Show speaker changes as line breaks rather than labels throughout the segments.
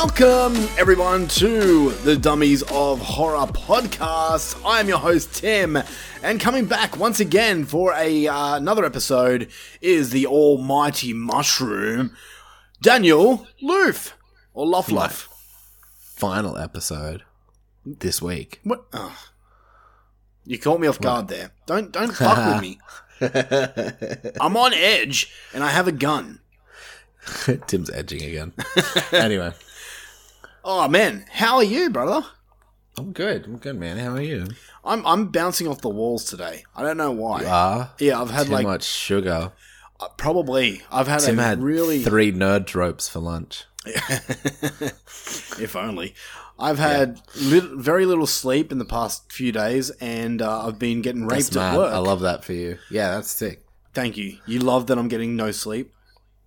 Welcome,
everyone, to the Dummies of Horror podcast. I am your host, Tim, and coming back once again for a uh, another episode is the almighty mushroom, Daniel Loof, or Luff Luff.
final episode this week.
What? Oh. You caught me off guard there. Don't don't fuck with me. I'm on edge, and I have a gun.
Tim's edging again. anyway,
Oh man, how are you, brother?
I'm good. I'm good, man. How are you?
I'm I'm bouncing off the walls today. I don't know why.
Ah,
yeah, I've had
too
like
much sugar.
uh, probably I've had
Tim
a
had
really
three nerd ropes for lunch.
if only. I've had lit- very little sleep in the past few days, and uh, I've been getting raped at work.
I love that for you. Yeah, that's sick.
Thank you. You love that I'm getting no sleep.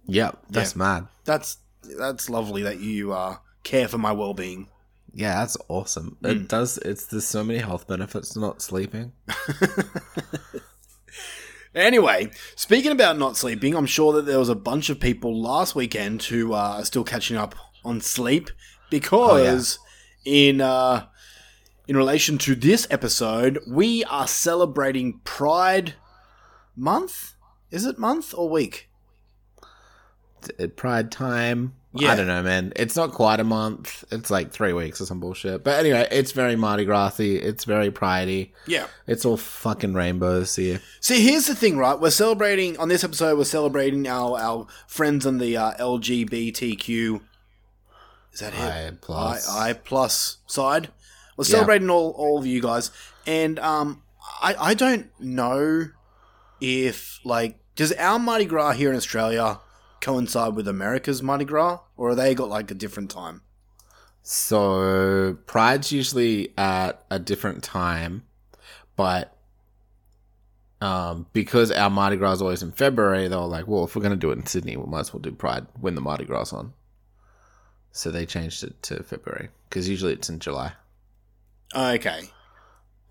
Yep, that's mad.
That's that's lovely that you uh, care for my well being.
Yeah, that's awesome.
Hmm.
It does. It's there's so many health benefits to not sleeping.
Anyway, speaking about not sleeping, I'm sure that there was a bunch of people last weekend who uh, are still catching up on sleep because in uh, in relation to this episode, we are celebrating Pride Month. Is it month or week?
At Pride time.
Yeah.
I don't know, man. It's not quite a month. It's like three weeks or some bullshit. But anyway, it's very Mardi Gras-y. It's very pridey.
Yeah.
It's all fucking rainbows here.
See, here's the thing, right? We're celebrating on this episode. We're celebrating our our friends on the uh, LGBTQ. Is that it?
I plus.
I, I plus side. We're
Yeah.
celebrating all, all of you guys, and um, I I don't know if like does our Mardi Gras here in Australia coincide with America's Mardi Gras, or are they got like a different time?
So Pride's usually at a different time, but um, because our Mardi Gras is always in February, they were like, "Well, if we're going to do it in Sydney, we might as well do Pride when the Mardi Gras on." So they changed it to February because usually it's in July.
Okay,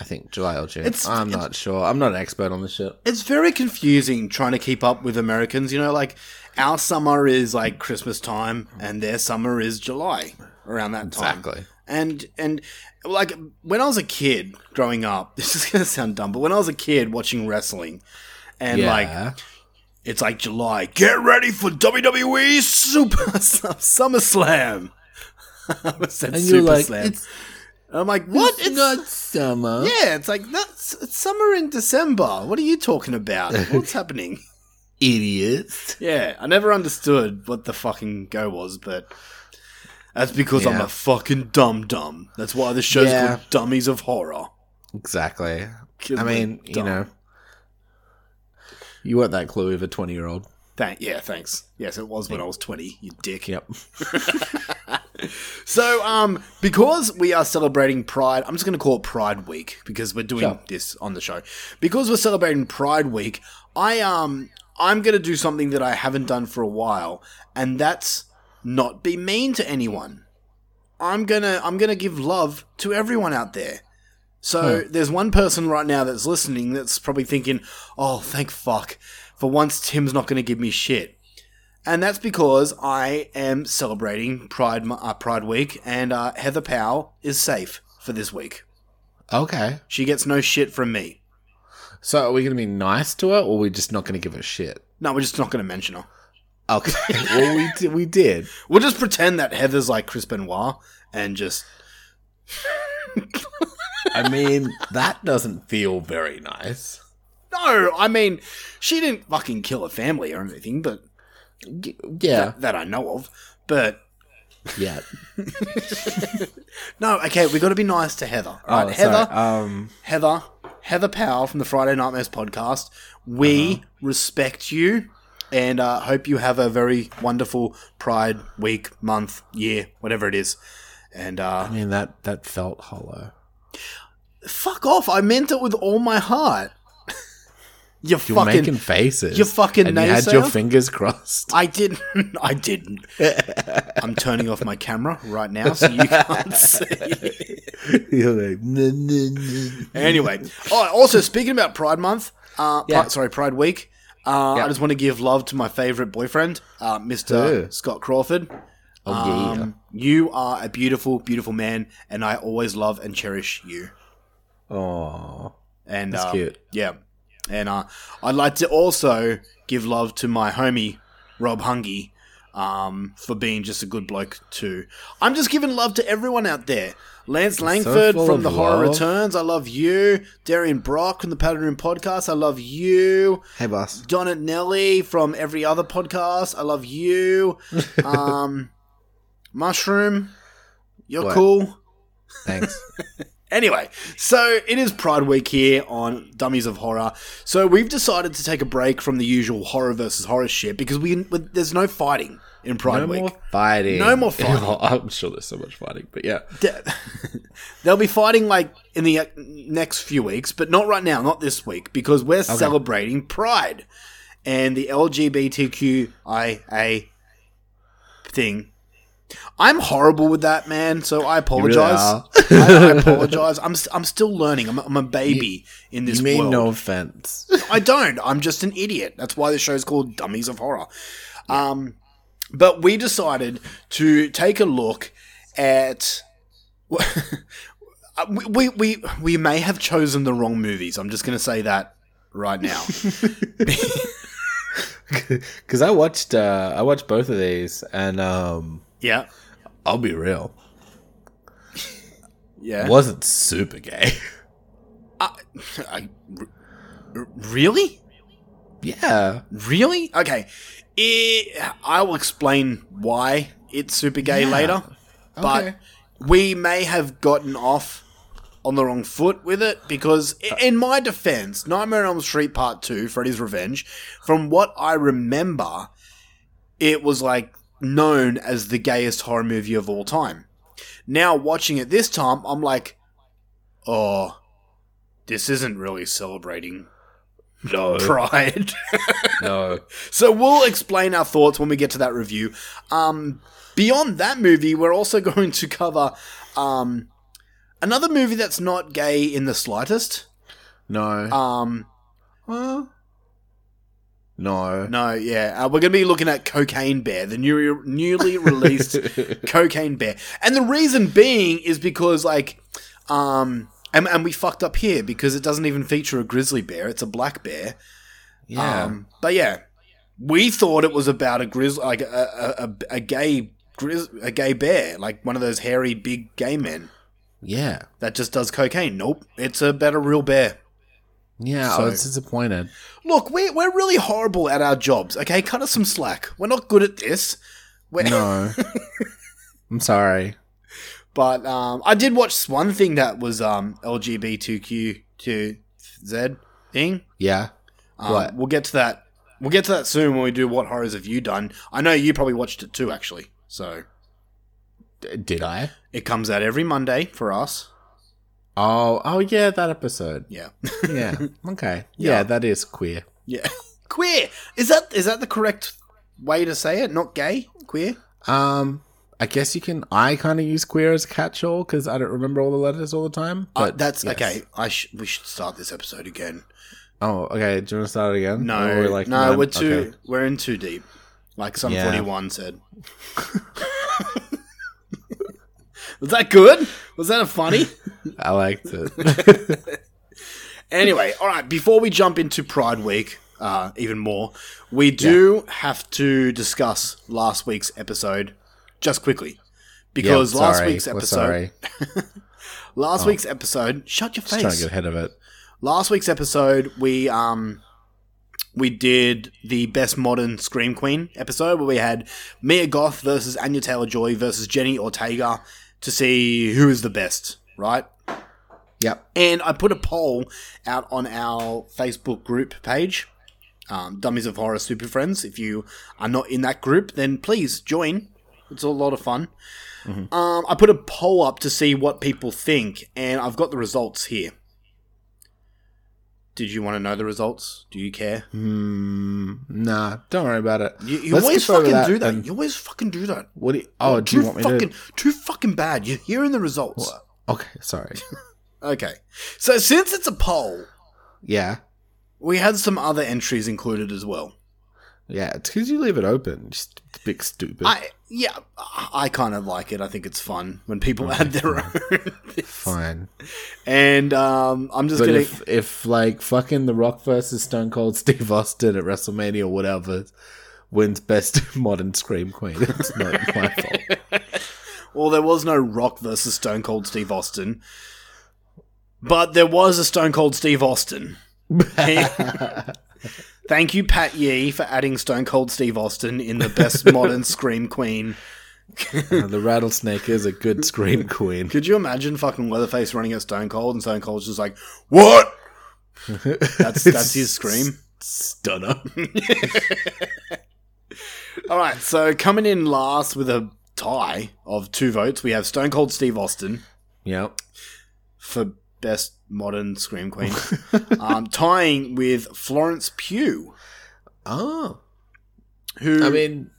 I think July or June.
It's-
I'm
it's-
not sure. I'm not an expert on this shit.
it's very confusing trying to keep up with Americans. You know, like our summer is like Christmas time, and their summer is July around that time.
Exactly.
And and like when I was a kid growing up, this is gonna sound dumb, but when I was a kid watching wrestling, and
yeah.
like it's like July, get ready for WWE Super SummerSlam. I said
and you're like,
Slam.
"It's,
I'm like, what?
it's not summer."
yeah, it's like that's it's summer in December. What are you talking about? What's happening?
idiots.
Yeah, I never understood what the fucking go was, but that's because I'm a fucking dumb dumb. That's why the show's
Yeah.
called Dummies of Horror.
Exactly. I mean, you know, you weren't that clue of a 20 year old.
Thank, yeah, thanks. Yes, it was when I was 20, you dick.
Yep.
So, um, because we are celebrating Pride, I'm just going to call it Pride Week because we're doing
Sure.
this on the show. Because we're celebrating Pride Week, I um, I'm going to do something that I haven't done for a while, and that's not be mean to anyone. I'm gonna I'm gonna give love to everyone out there. So there's one person right now that's listening that's probably thinking, "Oh, thank fuck! For once, Tim's not going to give me shit." And that's because I am celebrating Pride uh, Pride Week, and uh, Heather Powell is safe for this week.
Okay.
She gets no shit from me.
So are we going to be nice to her or are we just not going to give her shit?
No, we're just not going to mention her.
Okay. well, we did. We did.
We'll just pretend that Heather's like Chris Benoit and just.
I mean, that doesn't feel very nice.
No, I mean, she didn't fucking kill a family or anything, but
Y- Yeah.
that I know of. But
Yeah.
no, okay, we got to be nice to Heather.
Oh,
Right, Heather.
Um.
Heather, Heather Powell from the Friday Nightmares podcast. We
Uh-huh.
respect you and uh, hope you have a very wonderful Pride week, month, year, whatever it is. And uh,
I mean that that felt hollow.
fuck off! I meant it with all my heart. You
You're
fucking.
making faces.
you fucking
and you had your fingers crossed.
I didn't. I didn't. I'm turning off my camera right now so you can't see.
You're like, "Nah, nah, nah."
Anyway, oh, also speaking about Pride Month, uh,
Yeah.
Sorry, Pride Week. Uh,
Yeah.
I just want to give love to my favorite boyfriend, uh, Mr.
Who?
Scott Crawford.
Oh yeah.
Um, you are a beautiful, beautiful man, and I always love and cherish you.
Oh.
And
That's
uh,
cute.
Yeah, and uh, I'd like to also give love to my homie Rob Hungy um, for being just a good bloke too. I'm just giving love to everyone out there. Lance Langford
full
from the Horror
love.
Returns, I love you. Darian Brock from the Padded Room Podcast, I love you.
Hey, boss.
Donut Nelly from every other podcast, I love you. Um, Mushroom, you're
What?
cool.
Thanks.
Anyway, so it is Pride Week here on Dummies of Horror. So we've decided to take a break from the usual horror versus horror shit because we there's no fighting in Pride
no
Week.
more fighting.
No more fighting.
I'm sure there's so much fighting, but yeah.
They'll be fighting like in the uh, next few weeks, but not right now, not this week, because we're celebrating Pride and the LGBTQIA thing. I'm horrible with that, man. So I apologize.
are.
I, I apologize. I'm I'm still learning. I'm, a- I'm a baby in this
You mean
world.
no offense.
I don't. I'm just an idiot. That's why the show's called Dummies of Horror. Um, but we decided to take a look at. we, we we we may have chosen the wrong movies. I'm just going to say that right now.
Because I watched, uh, I watched both of these, and um,
yeah,
I'll be real,
yeah.
wasn't super gay.
I, r- really?
yeah,
Really? Okay. It, I will explain why it's super gay
Yeah.
later. But
Okay.
we may have gotten off on the wrong foot with it because, i- uh. in my defense, Nightmare on Elm Street Part 2, Freddy's Revenge, from what I remember, it was like known as the gayest horror movie of all time. Now, watching it this time, I'm like, oh, this isn't really celebrating
no,
pride.
no.
So we'll explain our thoughts when we get to that review. Um, beyond that movie, we're also going to cover um, another movie that's not gay in the slightest.
No.
Um,
well, no.
no, yeah, uh, we're going to be looking at Cocaine Bear, the new, newly released Cocaine Bear, and the reason being is because like, um, and, and we fucked up here because it doesn't even feature a grizzly bear; it's a black bear.
Yeah.
Um, but yeah, we thought it was about a grizzly, like a, a, a, a gay grizz, a gay bear, like one of those hairy big gay men
yeah.
that just does cocaine. Nope, it's about a real bear.
Yeah.
So-
I was disappointed.
Look, we're, we're really horrible at our jobs. Okay, cut us some slack. We're not good at this. We're,
No. I'm sorry.
But um, I did watch one thing that was um, LGBTQ2Z thing.
Yeah.
Um,
What?
We'll get to that. We'll get to that soon when we do what horrors have you done. I know you probably watched it too, actually. So
D- did I?
it comes out every Monday for us.
Oh, oh yeah, that episode.
Yeah,
Yeah. Okay.
Yeah.
Yeah, that is queer.
yeah. Queer is that is that the correct way to say it? Not gay, queer.
Um, I guess you can. I kind of use queer as a catch-all because I don't remember all the letters all the time.
Uh,
But
that's
yes.
okay. I sh- we should start this episode again.
Oh, okay. Do you want to start it again?
No,
we're like
no, we're too
okay.
we're in too deep. Like some
Yeah.
forty one said. Was that good? Was that a funny?
I liked it.
Anyway, all right. Before we jump into Pride Week, uh, even more, we do have to discuss last week's episode just quickly because
Yep,
last
sorry.
week's episode,
sorry.
last week's episode, shut your face.
Just trying to get ahead of it.
Last week's episode, we um we did the best modern Scream Queen episode where we had Mia Goth versus Anya Taylor Joy versus Jenny Ortega to see who is the best, right?
Yep.
And I put a poll out on our Facebook group page, um, Dummies of Horror Super Friends. If you are not in that group, then please join. It's a lot of fun. Um, I put a poll up to see what people think, and I've got the results here. Did you want to know the results? Do you care?
Hmm. Nah, don't worry about it.
You, you always fucking do that. You always fucking do that.
What do you, oh, do you want me
fucking,
to?
Too fucking bad. You're hearing the results.
Okay, sorry.
Okay. So since it's a poll,
yeah.
we had some other entries included as well.
Yeah, it's because you leave it open. Just a bit stupid.
I yeah, I kind of like it. I think it's fun when people add their own.
Fine.
And um, I'm just
But
gonna.
if, if like fucking The Rock versus Stone Cold Steve Austin at WrestleMania or whatever wins best modern scream queen, it's not my fault.
Well, there was no Rock versus Stone Cold Steve Austin, but there was a Stone Cold Steve Austin. Thank you, Pat Yee, for adding Stone Cold Steve Austin in the best modern scream queen.
Uh, the rattlesnake is a good scream queen.
Could you imagine fucking Leatherface running at Stone Cold and Stone Cold's just like, "What?" That's that's his scream.
Stunner.
All right, so coming in last with a tie of two votes, we have Stone Cold Steve Austin
Yep.
for best modern scream queen, um, tying with Florence Pugh,
Oh.
who
I mean,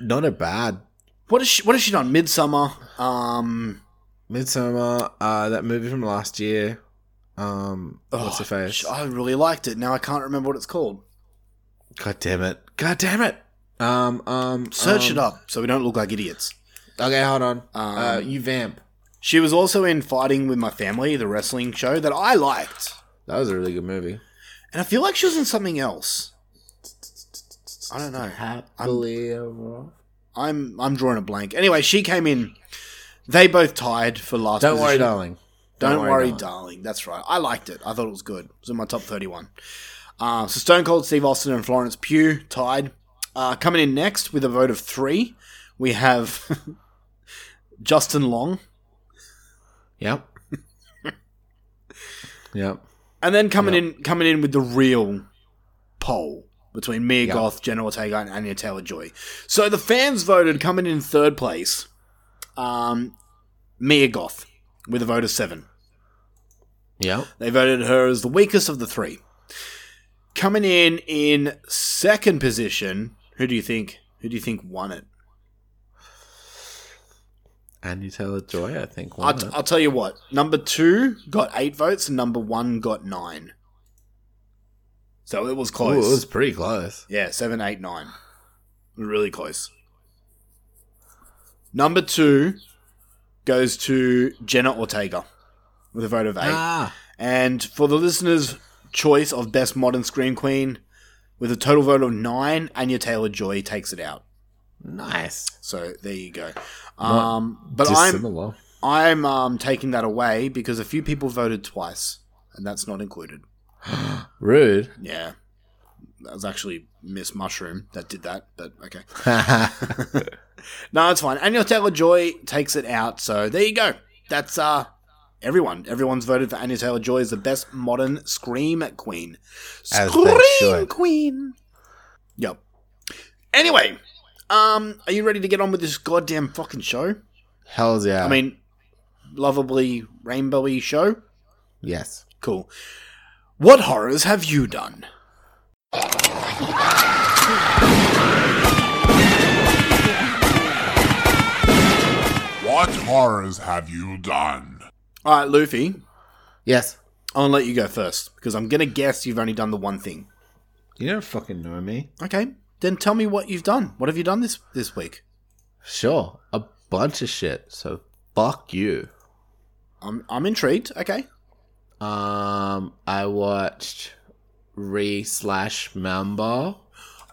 not a bad
what is she what has she done? Midsommar, um,
Midsommar, uh, that movie from last year. Um, what's
oh,
the face?
I really liked it. Now I can't remember what it's called.
God damn it! God damn it! Um, um,
Search
um,
it up so we don't look like idiots.
Okay, hold on.
Um,
uh, you vamp.
She was also in Fighting with My Family, the wrestling show that I liked.
That was a really good movie.
And I feel like she was in something else. I don't know.
Happily ever.
I'm I'm drawing a blank. Anyway, she came in. They both tied for last.
Don't worry, darling.
Don't, worry,
darling.
darling. That's right. I liked it. I thought it was good. It was in my top 31. Uh, so Stone Cold Steve Austin and Florence Pugh tied. Uh, coming in next with a vote of three, we have Justin Long.
Yep. yep.
And then coming
Yep.
in coming in with the real poll between Mia
Yep.
Goth, Jenna Ortega, and Anya Taylor Joy. So the fans voted coming in third place, um, Mia Goth with a vote of seven.
Yep.
They voted her as the weakest of the three. Coming in in second position, who do you think? Who do you think won it?
Andy Taylor Joy, I think.
I'll,
won it.
I'll tell you what. Number two got eight votes, and number one got nine. So it was
Ooh,
close.
it was pretty close.
Yeah, seven, eight, nine. Really close. Number two goes to Jenna Ortega with a vote of eight.
Ah.
And for the listeners' choice of Best Modern Scream Queen, with a total vote of nine, Anya Taylor Joy takes it out.
Nice.
So there you go.
Not
Um, but I'm I'm um, taking that away because a few people voted twice, and that's not included.
Rude.
Yeah, that was actually Miss Mushroom that did that, but okay. No, it's fine. Anya Taylor Joy takes it out, so there you go. That's uh everyone. Everyone's voted for Anya Taylor Joy as the best modern Scream Queen. Scream. Queen. Yep. Anyway, um, are you ready to get on with this goddamn fucking show?
Hells yeah.
I mean, lovably rainbowy show.
yes.
Cool. What horrors have you done?
What horrors have you done?
All right, Luffy.
Yes.
I'll let you go first because I'm gonna guess you've only done the one thing.
You don't fucking know me.
Okay, then tell me what you've done. What have you done this this week?
Sure. A bunch of shit. So fuck you.
I'm I'm intrigued. Okay.
Um, I watched re slash member.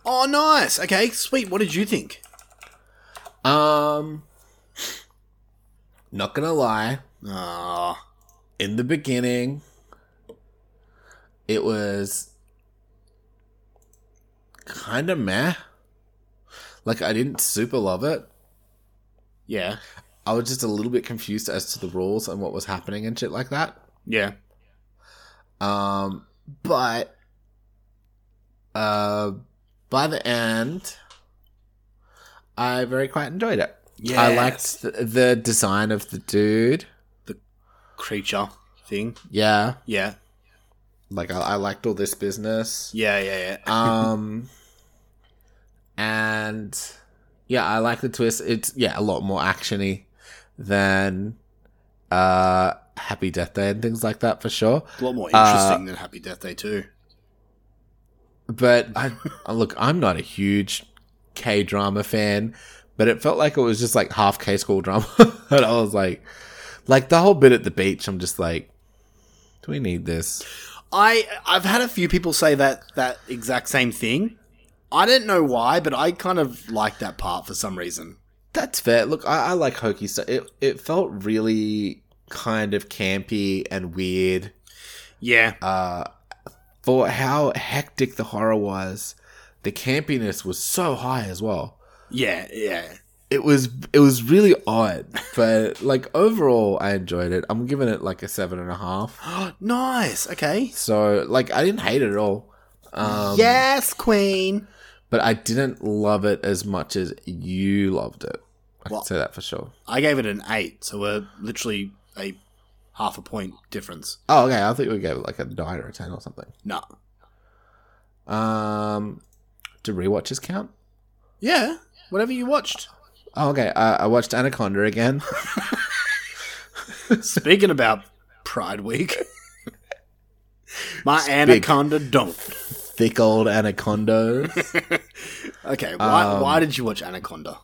Oh, nice. Okay, sweet. What did you think?
Um, not gonna lie,
Ah,
in the beginning, it was kind of meh. Like I didn't super love it.
yeah,
I was just a little bit confused as to the rules and what was happening and shit like that.
yeah.
Um, but uh, by the end, I very quite enjoyed it.
Yeah,
I liked the, the design of the dude.
Creature thing.
Yeah,
Yeah,
like I, I liked all this business.
yeah, yeah, yeah.
Um, and yeah, I like the twist. It's yeah a lot more actiony than uh Happy Death Day and things like that for sure.
a lot more
uh,
interesting than Happy Death Day too.
But I look, I'm not a huge K drama fan, but it felt like it was just like half K school drama, and I was like, like the whole bit at the beach. I'm just like, do we need this?
I I've had a few people say that that exact same thing. I don't know why, but I kind of like that part for some reason.
That's fair. Look, I, I like hokey stuff. It it felt really kind of campy and weird
Yeah,
uh, for how hectic the horror was. The campiness was so high as well.
yeah, yeah.
It was it was really odd, but like overall, I enjoyed it. I'm giving it like a seven and a half.
nice. Okay.
So like I didn't hate it at all. Um,
yes, Queen.
but I didn't love it as much as you loved it. I
Well-
can say that for sure.
I gave it an eight, so we're literally a half a point difference.
Oh, okay. I thought we gave it like a nine or a ten or something.
No.
Um, do rewatches count?
Yeah. Whatever you watched.
Oh, okay. Uh, I watched Anaconda again.
Speaking about Pride Week, my anaconda don't.
Thick old Anaconda.
Okay, why
Um,
why did you watch Anaconda?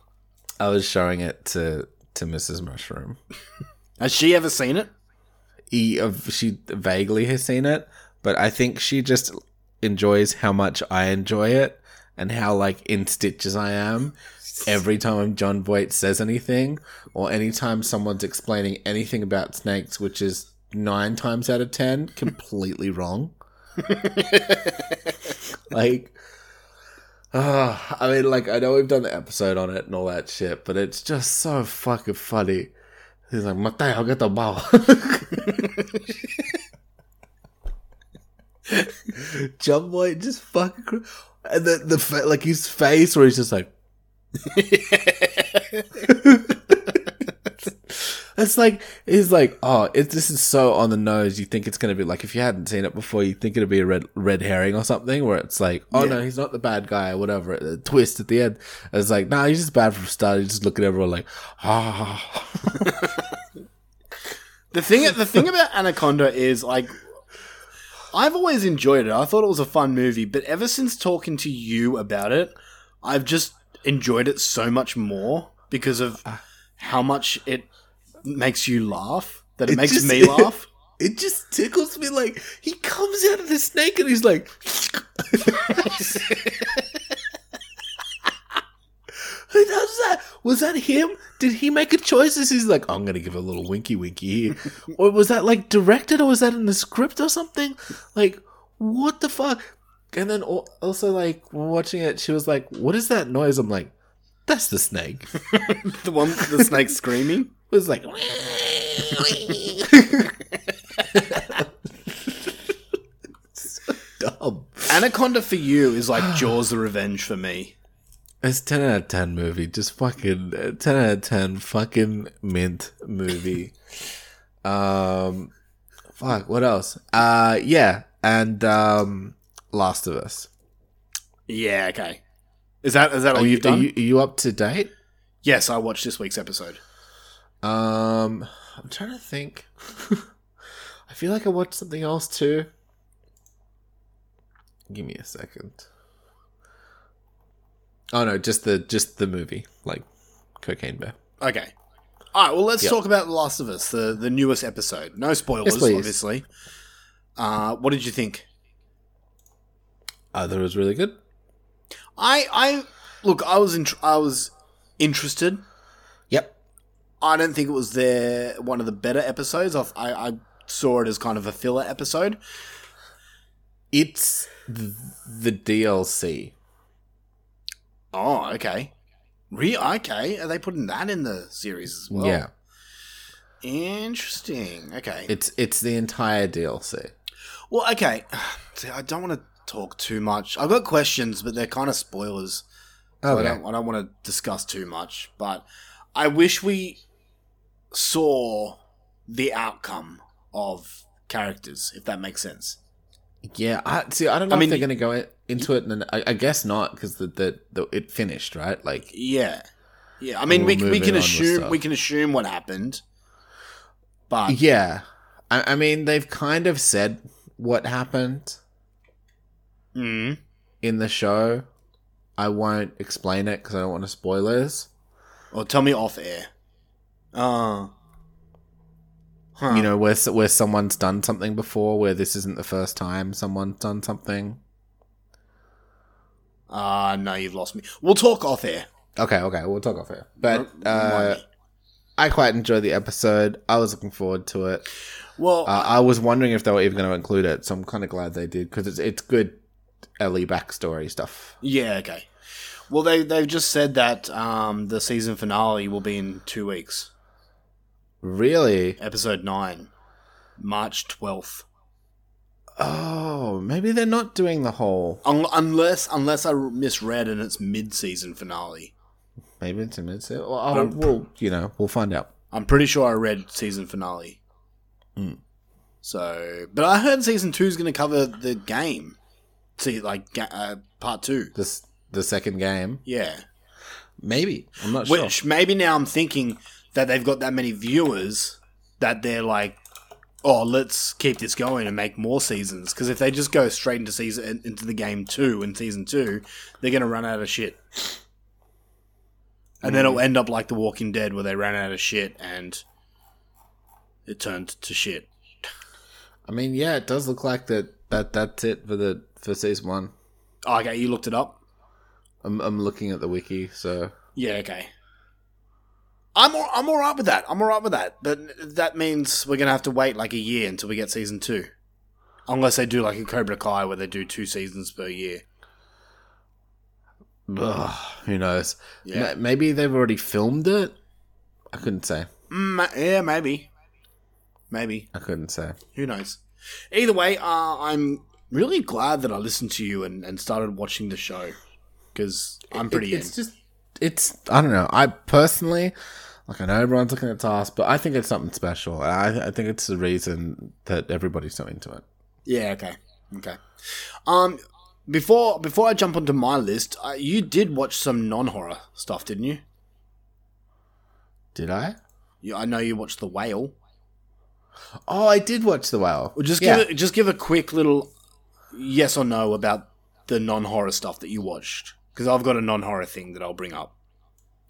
I was showing it to to Mrs. Mushroom.
Has she ever seen it?
He, of she vaguely has seen it, but I think she just enjoys how much I enjoy it and how like in stitches I am every time Jon Voight says anything or anytime someone's explaining anything about snakes, which is nine times out of ten completely wrong. like, uh, I mean, like I know we've done the episode on it and all that shit, but it's just so fucking funny. He's like, Mateo, get the ball. John Boy just fucking, cr- and the the fa- like his face where he's just like, it's like he's like, oh, it, this is so on the nose. You think it's gonna be like if you hadn't seen it before, you think it'd be a red red herring or something. Where it's like, oh no, he's not the bad guy or whatever. The twist at the end. It's like, nah, he's just bad from the start. You just look at everyone like, ah.
The thing the thing about Anaconda is like I've always enjoyed it. I thought it was a fun movie, but ever since talking to you about it, I've just enjoyed it so much more because of ah. how much it makes you laugh. That it,
It
makes
just-
me laugh.
It just tickles me like he comes out of the snake and he's like Who does that? Was that him? Did he make a choice? As he's like, I'm gonna give a little winky winky here, or was that like directed, or was that in the script or something? Like, what the fuck? And then also like watching it, she was like, "What is that noise?" I'm like, "That's the snake."
the one the snake screaming.
It was like, so dumb.
Anaconda for you is like Jaws the Revenge for me.
It's ten out of ten movie. Just fucking uh, ten out of ten. Fucking mint movie. um, fuck. What else? Uh, yeah, and um, Last of Us.
Yeah, okay. Is that is that all
Are you,
you've
are
done?
you are you up to date?
yes, I watched this week's episode.
Um, I'm trying to think. I feel like I watched something else too. Give me a second. Oh no, just the just the movie, like Cocaine Bear.
Okay. All right. Well, let's
Yep.
talk about The Last of Us, the the newest episode. No spoilers,
Yes,
obviously. Uh, what did you think?
I thought it was really good.
I I look. I was in, I was interested.
Yep.
I don't think it was their one of the better episodes. I, I, I saw it as kind of a filler episode.
It's th- the DLC.
Oh, okay. Re okay. Are they putting that in the series as well?
yeah.
Interesting. Okay.
It's it's the entire DLC.
well, okay. See, I don't want to talk too much. I've got questions, but they're kind of spoilers. So I
Okay.
don't, I don't want to discuss too much. But I wish we saw the outcome of characters, if that makes sense.
Yeah, I see. I don't know
I mean,
if they're going to go into it, and I, I guess not because the, the the it finished right. Like,
Yeah. Yeah. I mean, we, we can assume we can assume what happened. But
yeah, I, I mean, they've kind of said what happened
Mm.
in the show. I won't explain it because I don't want to spoilers.
Or tell me off air. Uh, huh.
You know, where where someone's done something before, where this isn't the first time someone's done something.
Ah, no, you've lost me. We'll talk off air.
Okay, okay, we'll talk off air. But uh. I quite enjoyed the episode. I was looking forward to it.
well,
Uh, I was wondering if they were even going to include it, so I'm kind of glad they did because it's it's good Ellie backstory stuff.
yeah, okay. Well, they they've just said that um, the season finale will be in two weeks,
Really?
episode nine, March twelfth.
Oh, maybe they're not doing the whole.
Un- unless unless I misread and it's mid season finale.
Maybe it's a mid. Season. Well,
Um,
we'll you know we'll find out.
I'm pretty sure I read season finale.
Hmm.
So, but I heard season two is going to cover the game. See, like uh, part two.
This the second game.
Yeah.
Maybe I'm not sure.
Which maybe now I'm thinking that they've got that many viewers that they're like, oh, let's keep this going and make more seasons. Because if they just go straight into season into the game two and season two, they're going to run out of shit. And then it'll end up like The Walking Dead, where they ran out of shit and it turned to shit.
I mean, yeah, it does look like that. That that's it for the for season one.
Oh, okay, you looked it up.
I'm I'm looking at the wiki, so
Yeah, okay. I'm all, I'm all right with that. I'm all right with that. But that means we're gonna have to wait like a year until we get season two, unless they do like a Cobra Kai where they do two seasons per year.
ugh, who knows?
Yeah.
Ma- Maybe they've already filmed it. I couldn't say.
Mm, yeah, maybe, maybe.
I couldn't say.
Who knows? Either way, uh, I'm really glad that I listened to you and, and started watching the show because I'm pretty
It-
in.
it's just it's I don't know. I personally like I know everyone's looking at Task, but I think it's something special. I I think it's the reason that everybody's so into it.
Yeah. Okay. Okay. Um, before before I jump onto my list, uh, you did watch some non horror stuff, didn't you?
Did I?
you? I know you watched The Whale.
Oh, I did watch The Whale.
Well, just
Yeah.
give just give a quick little yes or no about the non horror stuff that you watched, because I've got a non horror thing that I'll bring up.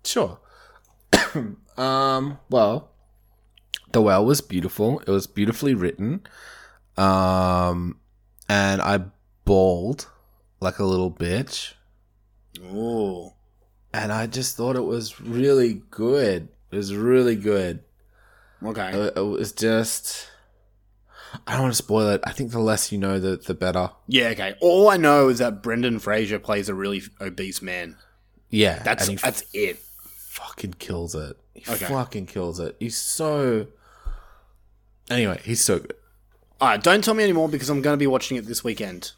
Sure. um, well, The Whale was beautiful. It was beautifully written. Um, and I bawled like a little bitch.
Oh,
And I just thought it was really good. It was really good.
okay.
It, it was just. I don't want to spoil it. I think the less you know, the, the better.
yeah, okay. All I know is that Brendan Fraser plays a really obese man.
Yeah.
That's that's it.
fucking kills it. He
Okay.
fucking kills it. He's so. Anyway, he's so good.
All right, don't tell me anymore because I'm going to be watching it this weekend.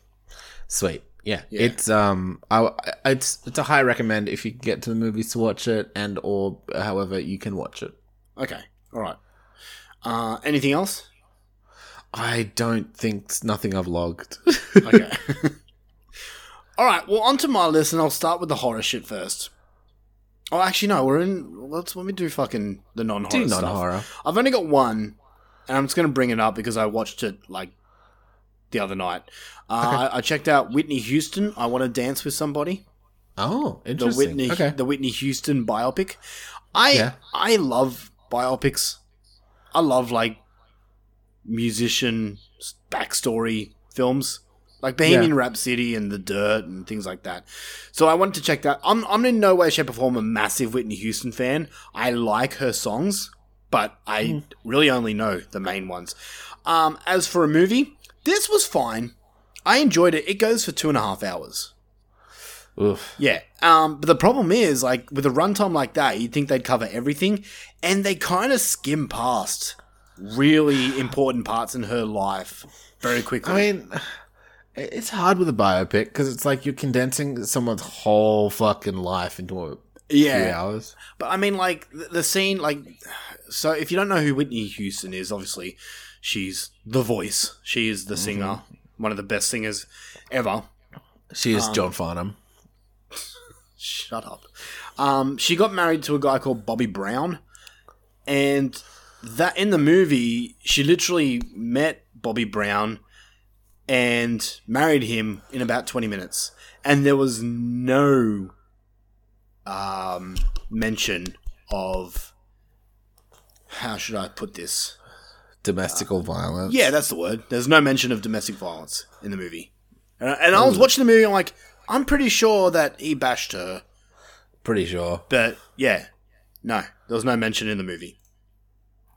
Sweet. Yeah.
Yeah.
It's um I it's it's a high recommend if you get to the movies to watch it and or however you can watch it.
Okay, all right. Uh, anything else?
I don't think s- nothing I've logged.
Okay. all right. Well, onto my list, and I'll start with the horror shit first. Oh, actually, no. We're in. Let's let me do fucking the non-horror
Do
stuff.
non-horror.
I've only got one, and I'm just going to bring it up because I watched it like the other night. Uh, I, I checked out Whitney Houston. I want to dance with somebody.
Oh,
The
interesting.
Whitney,
okay.
the Whitney Houston biopic. I
Yeah.
I love biopics. I love like musician backstory films. like Bohemian
Yeah.
Rhapsody and The Dirt and things like that. So I wanted to check that. I'm I'm in no way, shape, or form a massive Whitney Houston fan. I like her songs, but I
Hmm.
really only know the main ones. Um, as for a movie, this was fine. I enjoyed it. It goes for two and a half hours.
Oof.
Yeah. Um, but the problem is, like, with a runtime like that, you'd think they'd cover everything, and they kind of skim past really important parts in her life very quickly.
I mean, it's hard with a biopic because it's like you're condensing someone's whole fucking life into a few
yeah.
hours.
But I mean, like, the, scene, like, so if you don't know who Whitney Houston is, obviously, she's the voice. She is the singer, one of the best singers ever.
She
Um,
is John Farnham.
Shut up. Um, she got married to a guy called Bobby Brown, and that in the movie, she literally met Bobby Brown and married him in about twenty minutes, and there was no um, mention of how should I put this?
Domestical violence.
Yeah, that's the word. There's no mention of domestic violence in the movie, and, and I was watching the movie. I'm like, I'm pretty sure that he bashed her.
Pretty sure.
But yeah, no, there was no mention in the movie.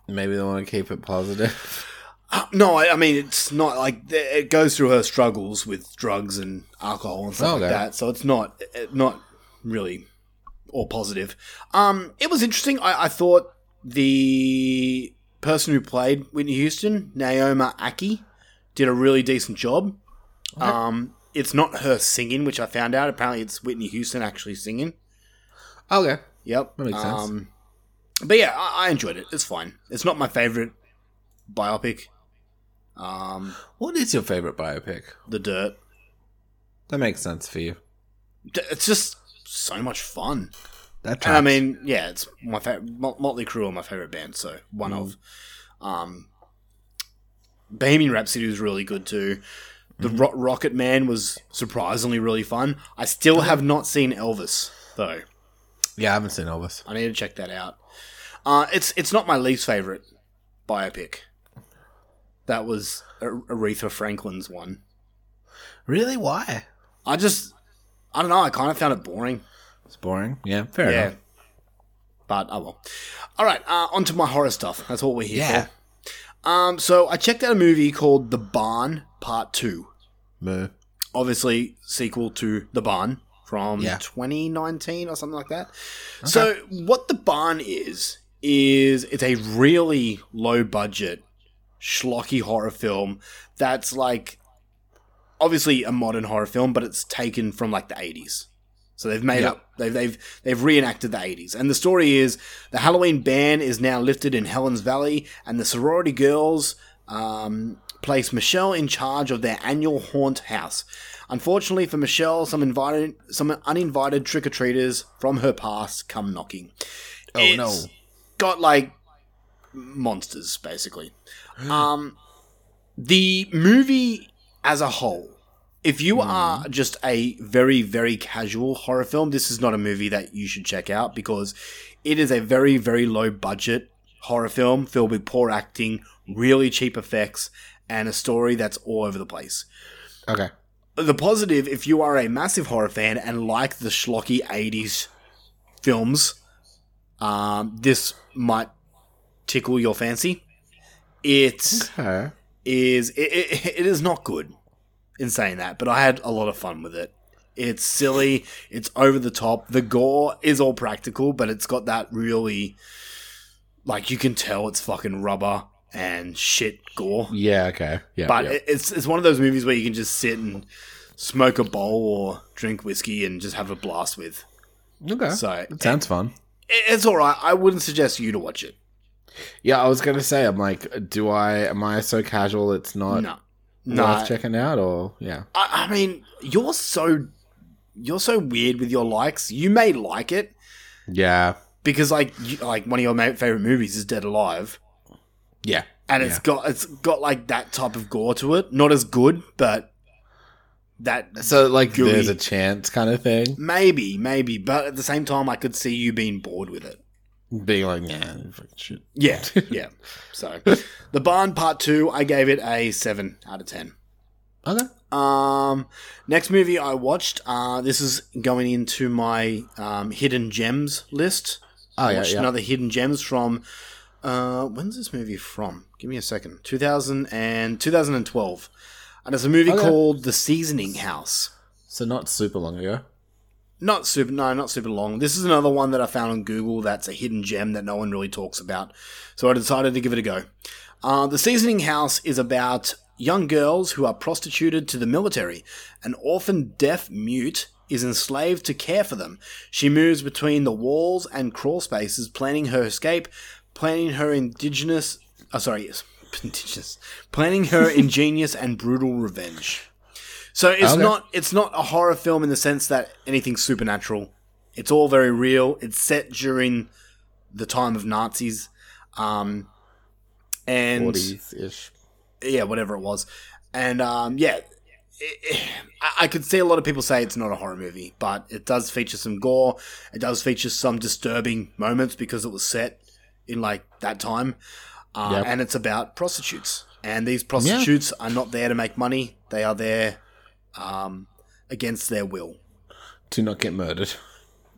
Maybe they want to keep it positive.
Uh, no, I, I mean it's not like it goes through her struggles with drugs and alcohol and stuff like that. So it's not it, not really all positive. Um, it was interesting. I, I thought the person who played Whitney Houston, Naomi Ackie, did a really decent job. Um, it's not her singing, which I found out. Apparently, it's Whitney Houston actually singing.
Okay.
Yep.
That makes sense.
But yeah, I, I enjoyed it. It's fine. It's not my favorite biopic. Um,
What is your favorite biopic?
The Dirt.
That makes sense for you.
D- It's just so much fun.
That
I mean, yeah, it's my favorite. Motley Crue are my favorite band, so one of. Um, Bohemian Rhapsody was really good too. The Ro- Rocket Man was surprisingly really fun. I still have not seen Elvis though.
yeah, I haven't seen Elvis.
I need to check that out. Uh, it's it's not my least favorite biopic. That was Aretha Franklin's one.
Really? Why?
I just, I don't know. I kind of found it boring.
It's boring. Yeah, fair
yeah.
enough.
But oh well. All right, uh, on to my horror stuff. That's what we're here
Yeah.
for. Um, so I checked out a movie called The Barn Part Two.
Moo.
Obviously, sequel to The Barn from
Yeah.
2019 or something like that. So what The Barn is is it's a really low budget schlocky horror film that's like obviously a modern horror film, but it's taken from like the 80s. So they've made
Yeah.
up they've they've they've reenacted the 80s. And the story is the Halloween ban is now lifted in Helens Valley and the sorority girls um, place Michelle in charge of their annual haunt house. Unfortunately for Michelle, some invited some uninvited trick-or-treaters from her past come knocking.
Oh, no.
Got like monsters basically. Um the movie as a whole if you are just a very very casual horror film this is not a movie that you should check out because it is a very very low budget horror film filled with poor acting really cheap effects and a story that's all over the place
Okay.
the positive if you are a massive horror fan and like the schlocky 80s films um, this might tickle your fancy it
Okay.
is it, it, it is not good in saying that but i had a lot of fun with it it's silly it's over the top the gore is all practical but it's got that really like you can tell it's fucking rubber and shit gore
Yeah. Okay. Yeah.
but
yeah.
it's it's one of those movies where you can just sit and smoke a bowl or drink whiskey and just have a blast with.
okay.
So
it sounds fun.
It- it's all right. I wouldn't suggest you to watch it.
Yeah, I was gonna say. I'm like, do I? Am I so casual? It's not
No,
worth
no.
checking out, or yeah.
I, I mean, you're so you're so weird with your likes. You may like it
Yeah.
because like you, like one of your ma- favorite movies is Dead Alive,
Yeah.
and it's
Yeah.
got it's got like that type of gore to it. Not as good, but that
So like,
Gooey.
there's a chance kind of thing.
maybe maybe. But at the same time, I could see you being bored with it.
Being like, yeah, fucking shit.
Yeah, yeah. So, the Barn Part Two, I gave it a seven out of ten.
Okay.
Um, next movie I watched. Uh, this is going into my um, hidden gems list.
Oh
I
yeah, yeah.
another hidden gems from. Uh, when's this movie from? Give me a second. 2000 and 2012. And it's a movie
Okay.
called The Seasoning House.
So not super long ago.
Not super, no, not super long. This is another one that I found on Google that's a hidden gem that no one really talks about. So I decided to give it a go. Uh, the Seasoning House is about young girls who are prostituted to the military. An orphan deaf mute is enslaved to care for them. She moves between the walls and crawl spaces, planning her escape, planning her indigenous, oh, sorry, yes, indigenous, planning her ingenious and brutal revenge. So it's
Okay.
not it's not a horror film in the sense that anything's supernatural. It's all very real. It's set during the time of Nazis, um, and
Forties ish.
yeah, whatever it was, and um, yeah, it, it- I, I could see a lot of people say it's not a horror movie, but it does feature some gore. It does feature some disturbing moments because it was set in like that time, uh,
Yep.
and it's about prostitutes. And these prostitutes are not there to make money; they are there um, against their will.
To not get murdered.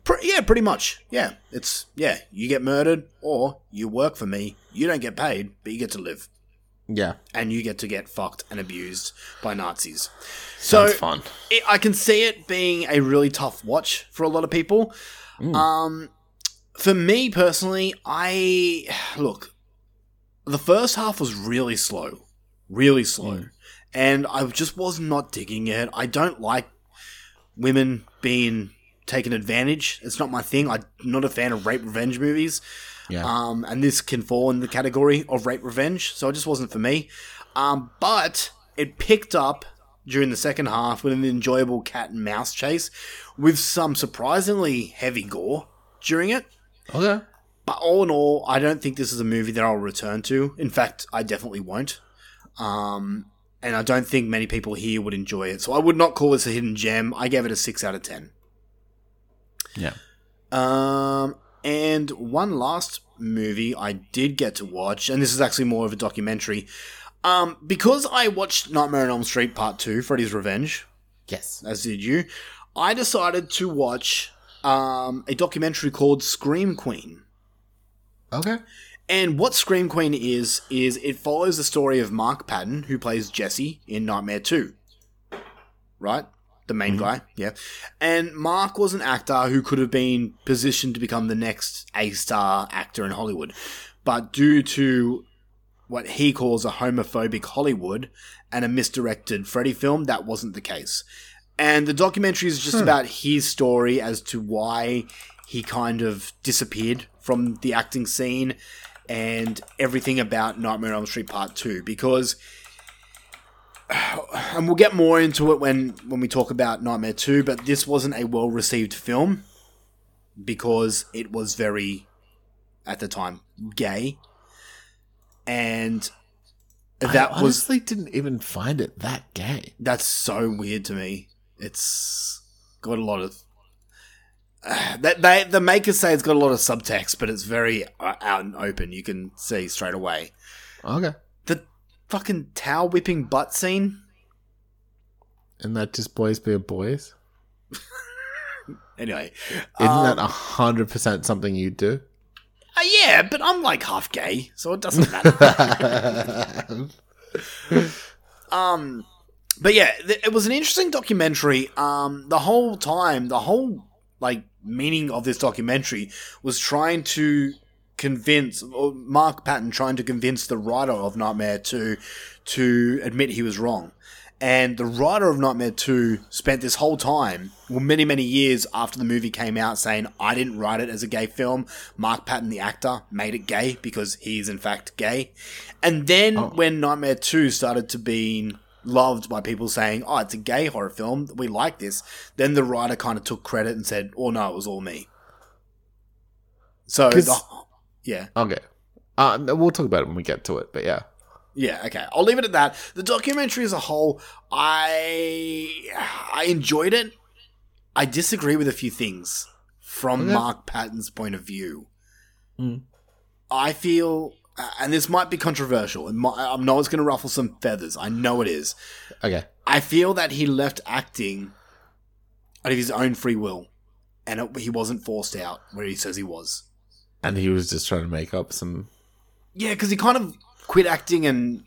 Pre- yeah, pretty much. Yeah, it's yeah. You get murdered, or you work for me. You don't get paid, but you get to live,
Yeah.
and you get to get fucked and abused by Nazis.
Sounds
so
fun.
it, I can see it being a really tough watch for a lot of people. Um, for me personally, I look. The first half was really slow, really slow, and I just was not digging it. I don't like women being taken advantage. It's not my thing. I'm not a fan of rape revenge movies.
Yeah.
Um, and this can fall in the category of rape revenge, so it just wasn't for me. Um, but it picked up during the second half with an enjoyable cat and mouse chase with some surprisingly heavy gore during it.
okay.
But all in all, I don't think this is a movie that I'll return to. In fact, I definitely won't. Um, and I don't think many people here would enjoy it. So I would not call this a hidden gem. I gave it a 6 out of 10.
Yeah.
Um, and one last movie I did get to watch, and this is actually more of a documentary. Um, because I watched Nightmare on Elm Street Part 2, Freddy's Revenge,
Yes.
as did you, I decided to watch um, a documentary called Scream Queen.
Okay.
And what Scream Queen is, is it follows the story of Mark Patton, who plays Jesse in Nightmare 2. Right? The main mm-hmm. guy, yeah. And Mark was an actor who could have been positioned to become the next A star actor in Hollywood. But due to what he calls a homophobic Hollywood and a misdirected Freddy film, that wasn't the case. And the documentary is just hmm. about his story as to why he kind of disappeared from the acting scene and everything about Nightmare on Elm Street Part 2 because and we'll get more into it when when we talk about Nightmare 2 but this wasn't a well received film because it was very at the time gay and that
I
was
honestly didn't even find it that gay.
that's so weird to me. It's got a lot of that they the makers say it's got a lot of subtext, but it's very uh, out and open. You can see straight away
Okay.
the fucking towel whipping butt scene.
And that just boys be boys?
Anyway,
Isn't
um,
that a hundred percent something you'd do?
uh, yeah, but I'm like half gay, so it doesn't matter. Um, but yeah, th- it was an interesting documentary. Um, the whole time, the whole like meaning of this documentary was trying to convince or Mark Patton trying to convince the writer of Nightmare 2 to admit he was wrong. And the writer of Nightmare 2 spent this whole time, well, many, many years after the movie came out, saying, I didn't write it as a gay film. Mark Patton, the actor, made it gay because he is, in fact, gay. And then oh. when Nightmare 2 started to be loved by people saying, oh, it's a gay horror film, we like this, then the writer kind of took credit and said, oh, no, it was all me. So, the, yeah.
okay. Uh, we'll talk about it when we get to it, but yeah.
Yeah, okay. I'll leave it at that. The documentary as a whole, I I enjoyed it. I disagree with a few things from
Okay.
Mark Patton's point of view.
Mm.
I feel, and this might be controversial. I know it's going to ruffle some feathers. I know it is.
Okay.
I feel that he left acting out of his own free will, and it, he wasn't forced out where he says he was.
And he was just trying to make up some.
Yeah, because he kind of quit acting and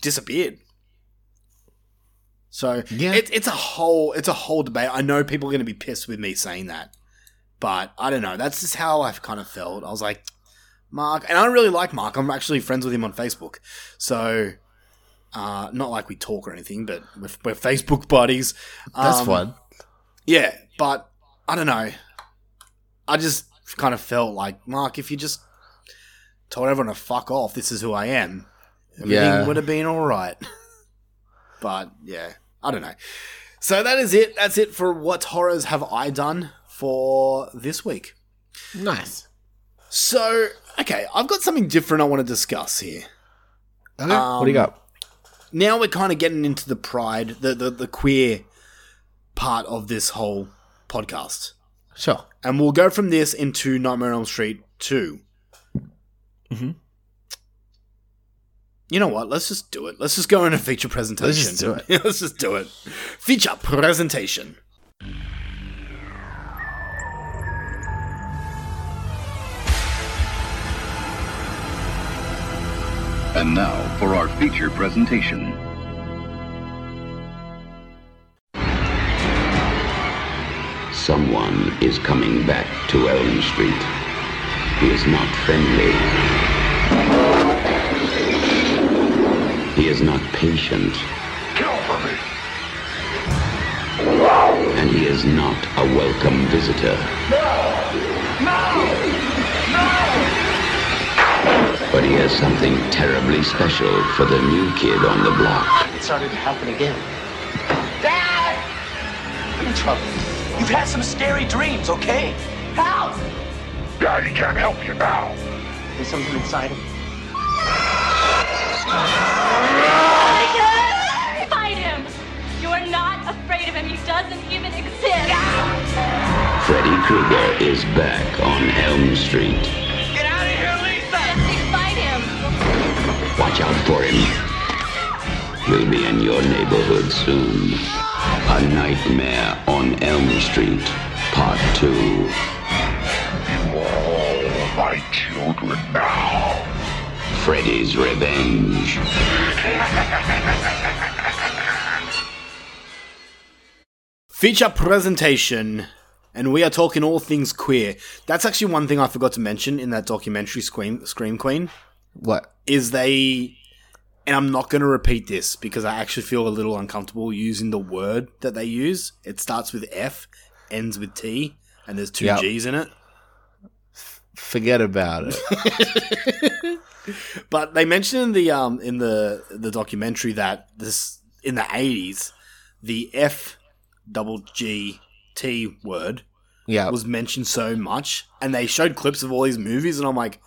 disappeared. So
Yeah.
it, it's a whole it's a whole debate. I know people are going to be pissed with me saying that, but I don't know. That's just how I've kind of felt. I was like, Mark, and I really like Mark. I'm actually friends with him on Facebook, so uh, not like we talk or anything, but we're, we're Facebook buddies.
That's
Um,
fun.
Yeah, but I don't know. I just kind of felt like Mark, if you just told everyone to fuck off, this is who I am. Everything
Yeah.
would have been all right. but yeah, I don't know. So that is it. That's it for what horrors have I done for this week.
Nice.
So okay, I've got something different I want to discuss here.
Okay. what do you
Um,
got?
now we're kind of getting into the pride, the, the the queer part of this whole podcast.
Sure.
And we'll go from this into Nightmare on Elm Street 2.
Mhm.
You know what? Let's just do it. Let's just go in a feature presentation.
Let's just do it.
Let's just do it. Feature presentation.
And now for our feature presentation.
Someone is coming back to Elm Street. He is not friendly. He is not patient.
Kill for me.
And he is not a welcome visitor. But he has something terribly special for the new kid on the block.
It started to happen again. Dad! I'm in trouble. You've had some scary dreams, okay? Help!
Daddy can't help you now.
There's something inside him.
Fight him! You are not afraid of him. He doesn't even exist.
Freddy Krueger is back on Elm Street. Watch out for him. He'll be in your neighborhood soon. A Nightmare on Elm Street, Part 2.
You are all my children now.
Freddy's Revenge.
Feature presentation. And we are talking all things queer. That's actually one thing I forgot to mention in that documentary Scream, Scream Queen.
What?
is they and I'm not going to repeat this because I actually feel a little uncomfortable using the word that they use. It starts with F, ends with T, and there's two
Yep.
G's in it.
Forget about it.
But they mentioned in the um in the the documentary that this in the 80s the F double G T word
yeah.
was mentioned so much and they showed clips of all these movies and I'm like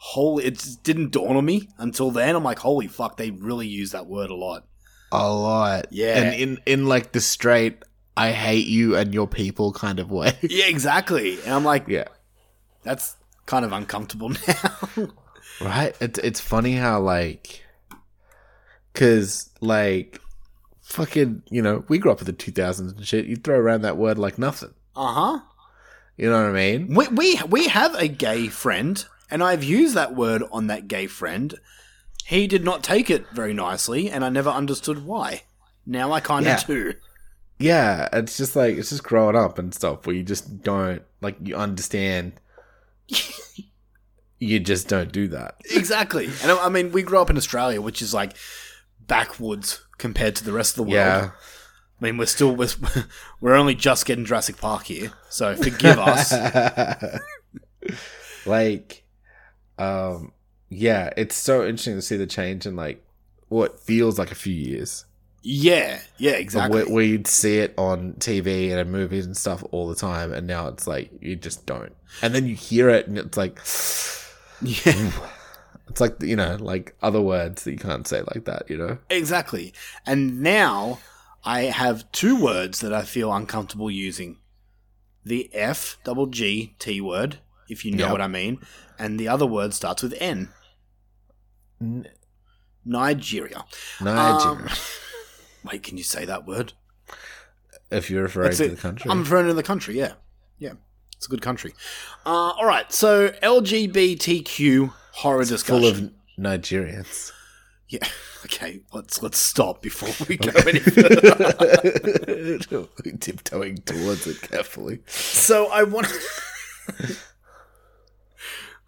holy it just didn't dawn on me until then. I'm like holy fuck they really use that word a lot.
a lot.
Yeah.
And in in like the straight I hate you and your people kind of way.
Yeah, exactly. And I'm like,
yeah.
that's kind of uncomfortable now.
Right? It's it's funny how like cuz like fucking, you know, we grew up in the 2000s and shit. You throw around that word like nothing.
uh huh.
You know what I mean?
We, we we have a gay friend, and I've used that word on that gay friend. He did not take it very nicely, and I never understood why. Now I kind of
Yeah.
do.
Yeah, it's just like it's just growing up and stuff where you just don't like you understand you just don't do that.
Exactly. And I I mean, we grew up in Australia, which is like backwoods compared to the rest of the world.
Yeah.
I mean, we're still we're, we're only just getting Jurassic Park here, so forgive us.
like um yeah, it's so interesting to see the change in like what feels like a few years.
Yeah, yeah, exactly.
Where, where you'd see it on TV and in movies and stuff all the time, and now it's like you just don't. And then you hear it, and it's like
yeah.
it's like you know, like other words that you can't say like that. You know?
Exactly. And now I have two words that I feel uncomfortable using. The F double G T word, if you know
Yep.
what I mean, and the other word starts with N.
N-
Nigeria.
Nigeria.
Um, Wait, can you say that word?
If you're referring
That's
to
it.
the country.
I'm referring to the country. Yeah, yeah, it's a good country. Uh, all right, so LGBTQ horror discussion.
full of Nigerians.
yeah. Okay, let's let's stop before we go any further.
Tiptoeing towards it carefully.
So I want.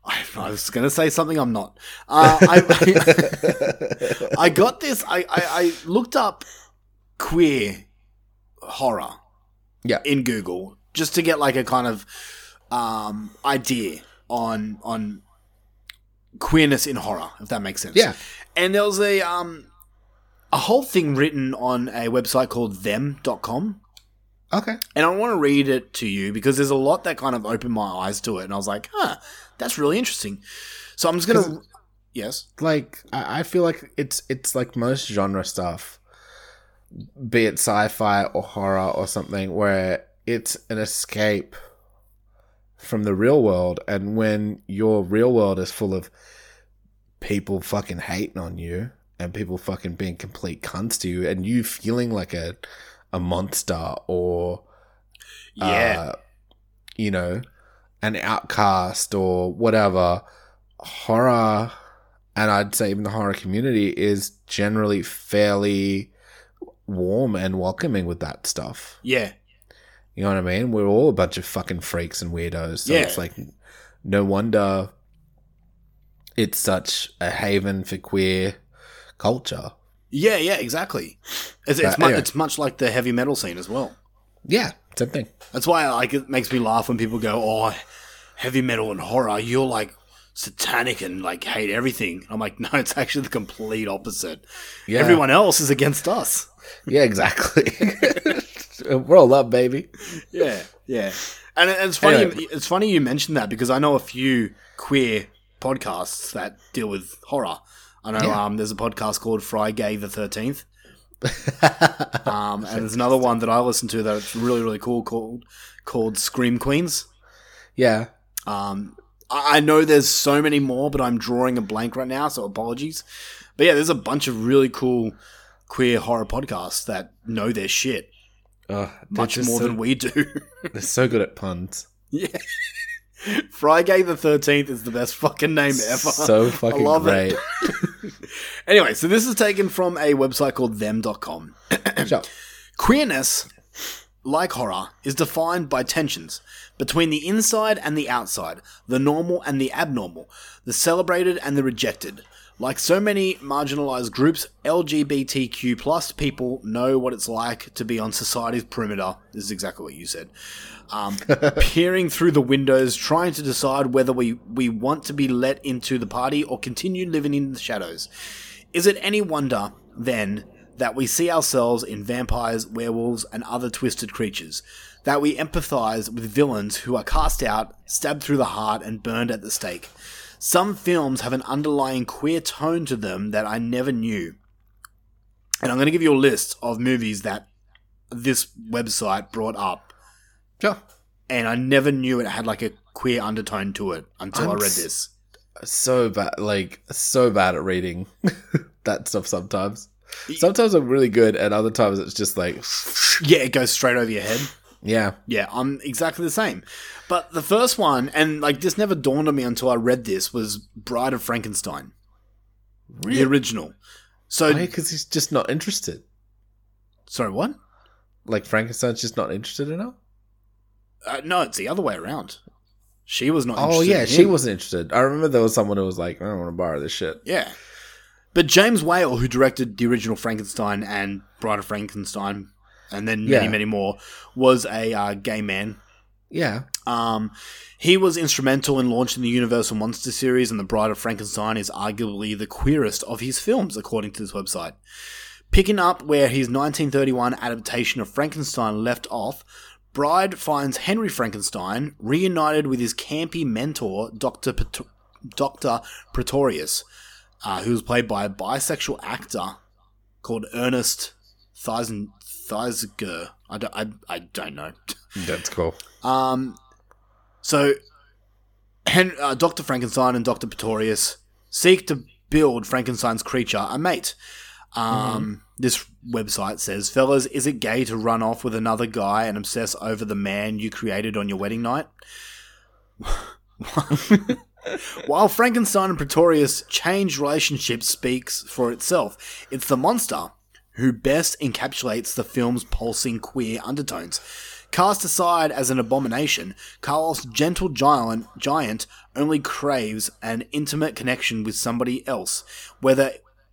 I, I was going to say something. I'm not. Uh, I, I, I got this. I, I, I looked up queer horror
Yeah.
in Google just to get like a kind of um, idea on on queerness in horror, if that makes sense.
Yeah.
And there was a um a whole thing written on a website called them.com.
Okay.
And I want to read it to you because there's a lot that kind of opened my eyes to it. And I was like, huh, that's really interesting. So I'm just going to. Yes.
Like I, I feel like it's it's like most genre stuff, be it sci-fi or horror or something, where it's an escape from the real world, and when your real world is full of people fucking hating on you and people fucking being complete cunts to you, and you feeling like a a monster or
Yeah.
uh, you know, an outcast or whatever, horror, and I'd say even the horror community is generally fairly warm and welcoming with that stuff.
yeah.
You know what I mean? We're all a bunch of fucking freaks and weirdos. So
Yeah.
it's like, no wonder it's such a haven for queer culture.
Yeah, yeah, exactly. It's, it's, mu-
anyway.
it's much like the heavy metal scene as well.
Yeah, same thing.
That's why like it makes me laugh when people go, "Oh, heavy metal and horror, you're like satanic and like hate everything." I'm like, "No, it's actually the complete opposite.
Yeah.
Everyone else is against us."
Yeah, exactly. Roll up, baby.
Yeah, yeah. And it's funny.
Anyway.
It's funny you mentioned that because I know a few queer podcasts that deal with horror. I know
Yeah.
um, there's a podcast called Fry Gay the Thirteenth, um, and there's another one that I listen to that's really really cool called called Scream Queens.
Yeah.
Um, I I know there's so many more, but I'm drawing a blank right now, so apologies. But yeah, there's a bunch of really cool queer horror podcasts that know their shit
Oh,
much more
so,
than we do.
They're so good at puns.
yeah. Friday the 13th is the best fucking name ever.
So fucking great.
anyway, so this is taken from a website called them.com. Queerness, like horror, is defined by tensions between the inside and the outside, the normal and the abnormal, the celebrated and the rejected. Like so many marginalized groups, LGBTQ plus people know what it's like to be on society's perimeter. This is exactly what you said. Um, peering through the windows, trying to decide whether we, we want to be let into the party or continue living in the shadows. Is it any wonder, then, that we see ourselves in vampires, werewolves, and other twisted creatures? That we empathize with villains who are cast out, stabbed through the heart, and burned at the stake? Some films have an underlying queer tone to them that I never knew. And I'm going to give you a list of movies that this website brought up,
Sure.
and I never knew it had like a queer undertone to it until i
I'm
read this.
So bad, like so bad at reading that stuff. Sometimes, sometimes I'm really good, and other times it's just like,
Yeah, it goes straight over your head.
yeah,
Yeah, I'm exactly the same. But the first one, and like this never dawned on me until I read this, was Bride of Frankenstein, the original. So,
because he's just not interested.
sorry, what?
Like Frankenstein's just not interested in her.
Uh, no, it's the other way around. She was not.
Oh yeah, she wasn't interested. I remember there was someone who was like, "I don't want to borrow this shit."
Yeah, but James Whale, who directed the original Frankenstein and Bride of Frankenstein, and then many,
Yeah.
many more, was a uh, gay man
Yeah,
Um, he was instrumental in launching the Universal Monster series, and The Bride of Frankenstein is arguably the queerest of his films, according to this website. Picking up where his 1931 adaptation of Frankenstein left off, Bride finds Henry Frankenstein reunited with his campy mentor, Dr. Pet- Dr. Pretorius, uh, who was played by a bisexual actor called Ernest Theisen-. I don't, I, I don't know.
that's cool.
Um, so, Hen- uh, Dr. Frankenstein and Dr. Pretorius seek to build Frankenstein's creature a mate. Um, This website says, fellas, is it gay to run off with another guy and obsess over the man you created on your wedding night? While Frankenstein and Pretorius' changed relationship speaks for itself, it's the monster who best encapsulates the film's pulsing queer undertones. Cast aside as an abomination, Karloff's gentle giant, giant only craves an intimate connection with somebody else. Whether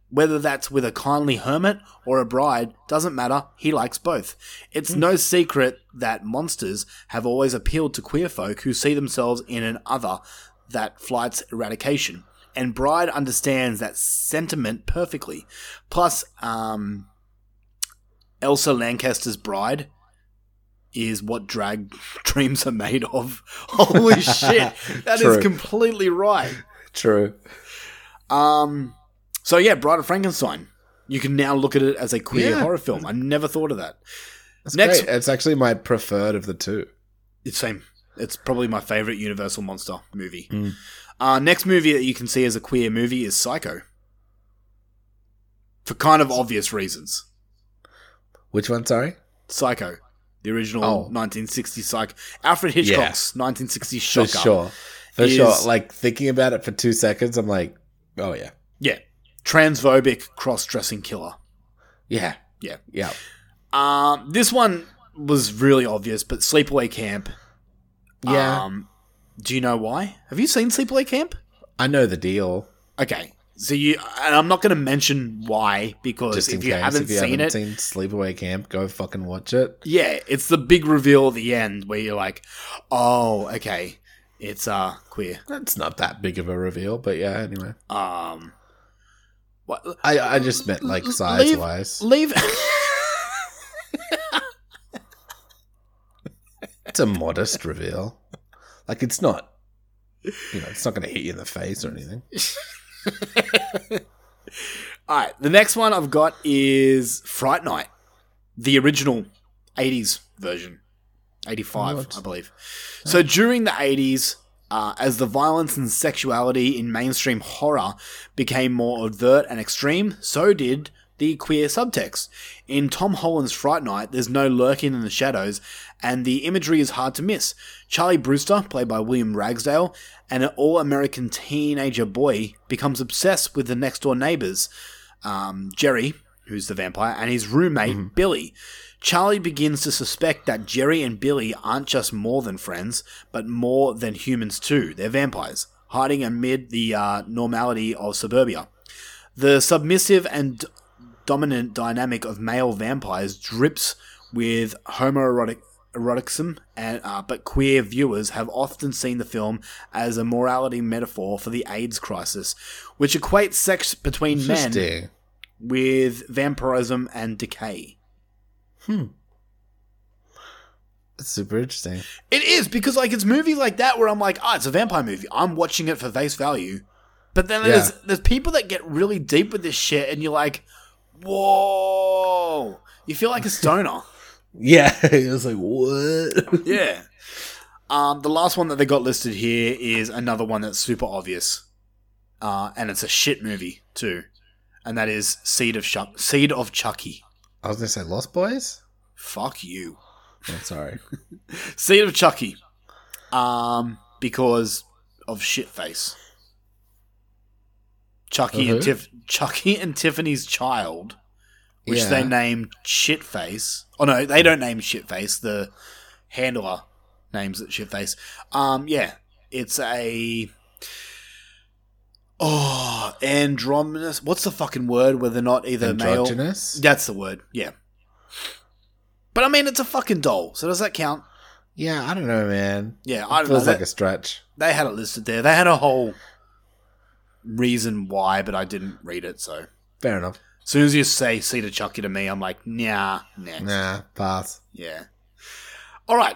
whether that's with a kindly hermit or a bride doesn't matter, he likes both. It's no secret that monsters have always appealed to queer folk who see themselves in an other that flights eradication. And Bride understands that sentiment perfectly. Plus, um, Elsa Lanchester's bride is what drag dreams are made of. Holy shit, that is completely right.
True.
Um, so yeah, Bride of Frankenstein. You can now look at it as a queer
Yeah.
horror film. I never thought of that.
That's
Next-
great. It's actually my preferred of the two.
It's same. It's probably my favorite Universal monster movie.
Mm.
Uh, next movie that you can see as a queer movie is Psycho. For kind of obvious reasons.
Which one? Sorry.
Psycho, the original
Oh.
1960s Psycho. Alfred Hitchcock's 1960s
For
shocker.
sure. For
is-
sure. Like thinking about it for two seconds, I'm like, oh yeah,
Yeah. Transphobic cross-dressing killer.
yeah,
Yeah.
yeah.
Um, this one was really obvious, but Sleepaway Camp.
Yeah.
Um, do you know why? Have you seen Sleepaway Camp?
I know the deal.
Okay. So you, and I'm not going to mention why because
Just in
if you
case,
haven't
if you
seen
haven't
it,
seen Sleepaway Camp, go fucking watch it.
yeah, it's the big reveal at the end where you're like, oh, okay, it's uh queer.
That's not that big of a reveal, but yeah. Anyway,
Um, what?
I I just meant like
Leave-
size wise.
Leave.
It's a modest reveal. Like it's not, you know, it's not going to hit you in the face or anything.
All right, the next one I've got is Fright Night, the original 80s version. 85,
What?
I believe. So during the 80s, uh, as the violence and sexuality in mainstream horror became more overt and extreme, so did the queer subtext. In Tom Holland's Fright Night, there's no lurking in the shadows, and the imagery is hard to miss. Charlie Brewster, played by William Ragsdale, and an all American teenager boy becomes obsessed with the next door neighbors, um, Jerry, who's the vampire, and his roommate, Billy. Charlie begins to suspect that Jerry and Billy aren't just more than friends, but more than humans too. They're vampires, hiding amid the uh, normality of suburbia. The submissive and dominant dynamic of male vampires drips with homoerotic eroticism, and uh, but queer viewers have often seen the film as a morality metaphor for the AIDS crisis, which equates sex between men with vampirism and decay. Hmm.
It's super interesting.
It is because like it's movies like that where I'm like, ah, it's a vampire movie. I'm watching it for face value. But then there's
Yeah.
there's people that get really deep with this shit, and you're like, whoa, you feel like a stoner.
Yeah, it was like what?
yeah. Um, the last one that they got listed here is another one that's super obvious, uh, and it's a shit movie too, and that is Seed of Chuck- Seed of Chucky.
I was gonna say Lost Boys.
Fuck you.
Oh, sorry.
Seed of Chucky. Um, because of shitface. Chucky
Of
and
who?
Tiff Chucky and Tiffany's child, which
Yeah.
they named Shitface. Oh no, they don't name Shitface. The handler names it Shitface. Um, yeah, it's a oh androgynous. What's the fucking word where they're not either male? That's the word. Yeah. But I mean, it's a fucking doll. So does that count?
Yeah, I don't know, man.
Yeah, I don't
Feels
know.
like a stretch.
they had it listed there. They had a whole reason why, but I didn't read it. So
Fair enough.
As soon as you say Seed of Chucky to me, I'm like, nah, next.
Nah, pass.
Yeah. All right.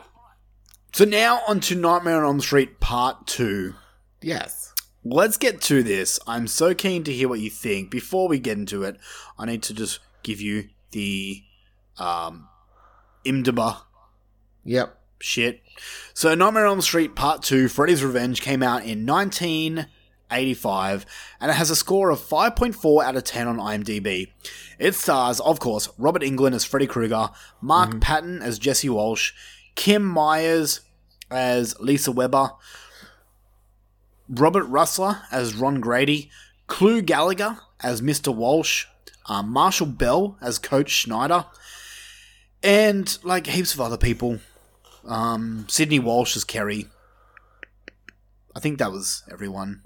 So now on to Nightmare on Elm Street Part 2.
Yes.
Let's get to this. I'm so keen to hear what you think. Before we get into it, I need to just give you the um, IMDb
Yep.
shit. So, Nightmare on Elm Street Part 2 Freddy's Revenge came out in 19 85, and it has a score of 5.4 out of 10 on IMDb. It stars, of course, Robert Englund as Freddy Krueger, Mark Patton as Jesse Walsh, Kim Myers as Lisa Webber, Robert Rusler as Ron Grady, Clu Gulager as Mr. Walsh, uh, Marshall Bell as Coach Schneider, and like heaps of other people. Um, Sydney Walsh as Kerry. I think that was everyone.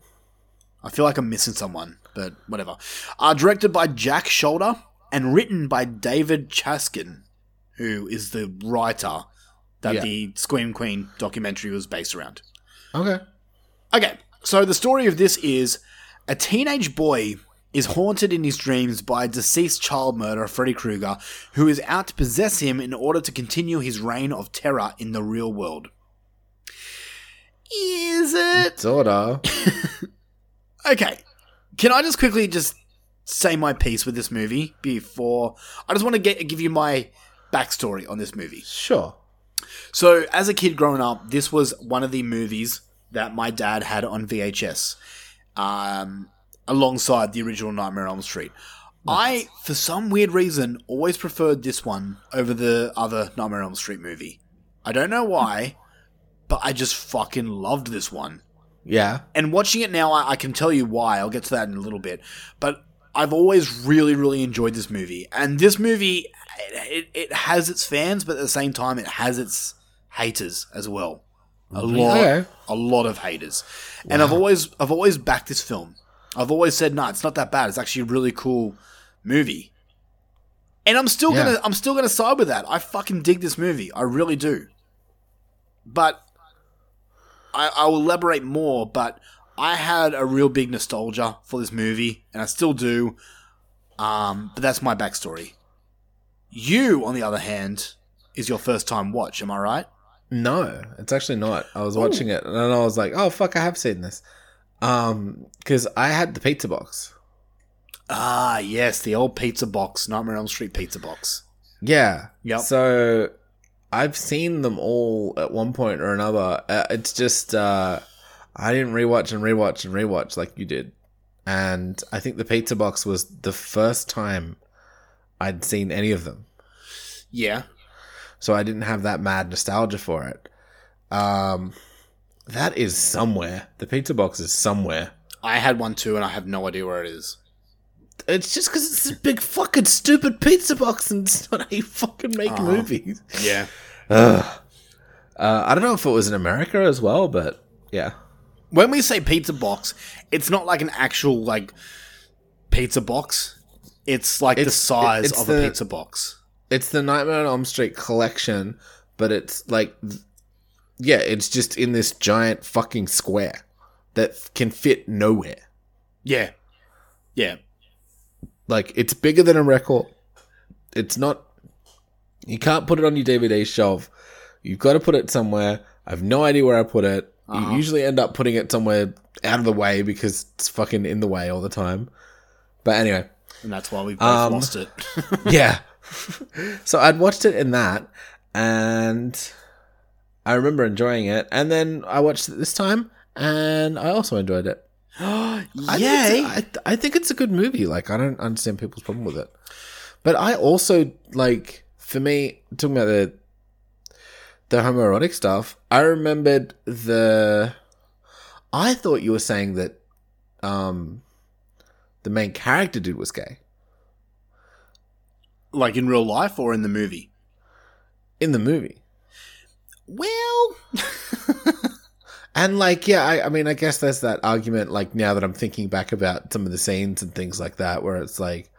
I feel like I'm missing someone, but whatever. Uh, directed by Jack Sholder and written by David Chaskin, who is the writer that
Yeah.
the Scream Queen documentary was based around.
Okay.
Okay, so the story of this is a teenage boy is haunted in his dreams by a deceased child murderer, Freddy Krueger, who is out to possess him in order to continue his reign of terror in the real world. Is it?
Sorta.
Okay. Can I just quickly just say my piece with this movie before I just want to get give you my backstory on this movie.
Sure.
So, as a kid growing up, this was one of the movies that my dad had on VHS, um, alongside the original Nightmare on Elm Street. I, for some weird reason, always preferred this one over the other Nightmare on Elm Street movie. I don't know why, but I just fucking loved this one.
Yeah.
And watching it now, I, I can tell you why. I'll get to that in a little bit. But I've always really, really enjoyed this movie. And this movie, it, it has its fans, but at the same time, it has its haters as well. A mm-hmm. lot,
Okay.
a lot of haters. And I've always, I've always backed this film. I've always said, no, it's not that bad. It's actually a really cool movie. And I'm still
Yeah.
gonna, I'm still gonna side with that. I fucking dig this movie. I really do. But I, I will elaborate more, but I had a real big nostalgia for this movie, and I still do. Um, but that's my backstory. You, on the other hand, is your first time watch. Am I right?
No, it's actually not. I was watching it and then I was like, oh fuck, I have seen this. Um, because I had the pizza box.
Ah, yes, the old pizza box, Nightmare on Elm Street pizza box.
Yeah.
Yep.
So I've seen them all at one point or another. Uh, it's just uh, I didn't rewatch and rewatch and rewatch like you did, and I think the pizza box was the first time I'd seen any of them.
Yeah,
so I didn't have that mad nostalgia for it. Um, that is somewhere. The pizza box is somewhere.
I had one too, and I have no idea where it is.
It's just because it's a big fucking stupid pizza box, and it's not how you fucking make movies.
Yeah.
Uh, I don't know if it was in America as well, but yeah.
When we say pizza box, it's not like an actual like pizza box. It's like the size
it's
of
the-
a pizza box.
It's the Nightmare on Elm Street collection, but it's like, yeah, it's just in this giant fucking square that can fit nowhere.
Yeah. Yeah.
Like, it's bigger than a record. It's not. You can't put it on your DVD shelf. You've got to put it somewhere. I have no idea where I put it. You usually end up putting it somewhere out of the way because it's fucking in the way all the time. But anyway,
And that's why we both
Um,
lost it.
yeah. so I'd watched it in that, and I remember enjoying it. And then I watched it this time, and I also enjoyed it. I think
Yay!
I, I think it's a good movie. Like I don't understand people's problem with it, but I also like for me talking about the the homoerotic stuff. I remembered the. I thought you were saying that, um, the main character dude was gay
like in real life or in the movie?
in the movie.
Well,
And like, yeah, I, I mean, I guess there's that argument. Like now that I'm thinking back about some of the scenes and things like that, where it's like,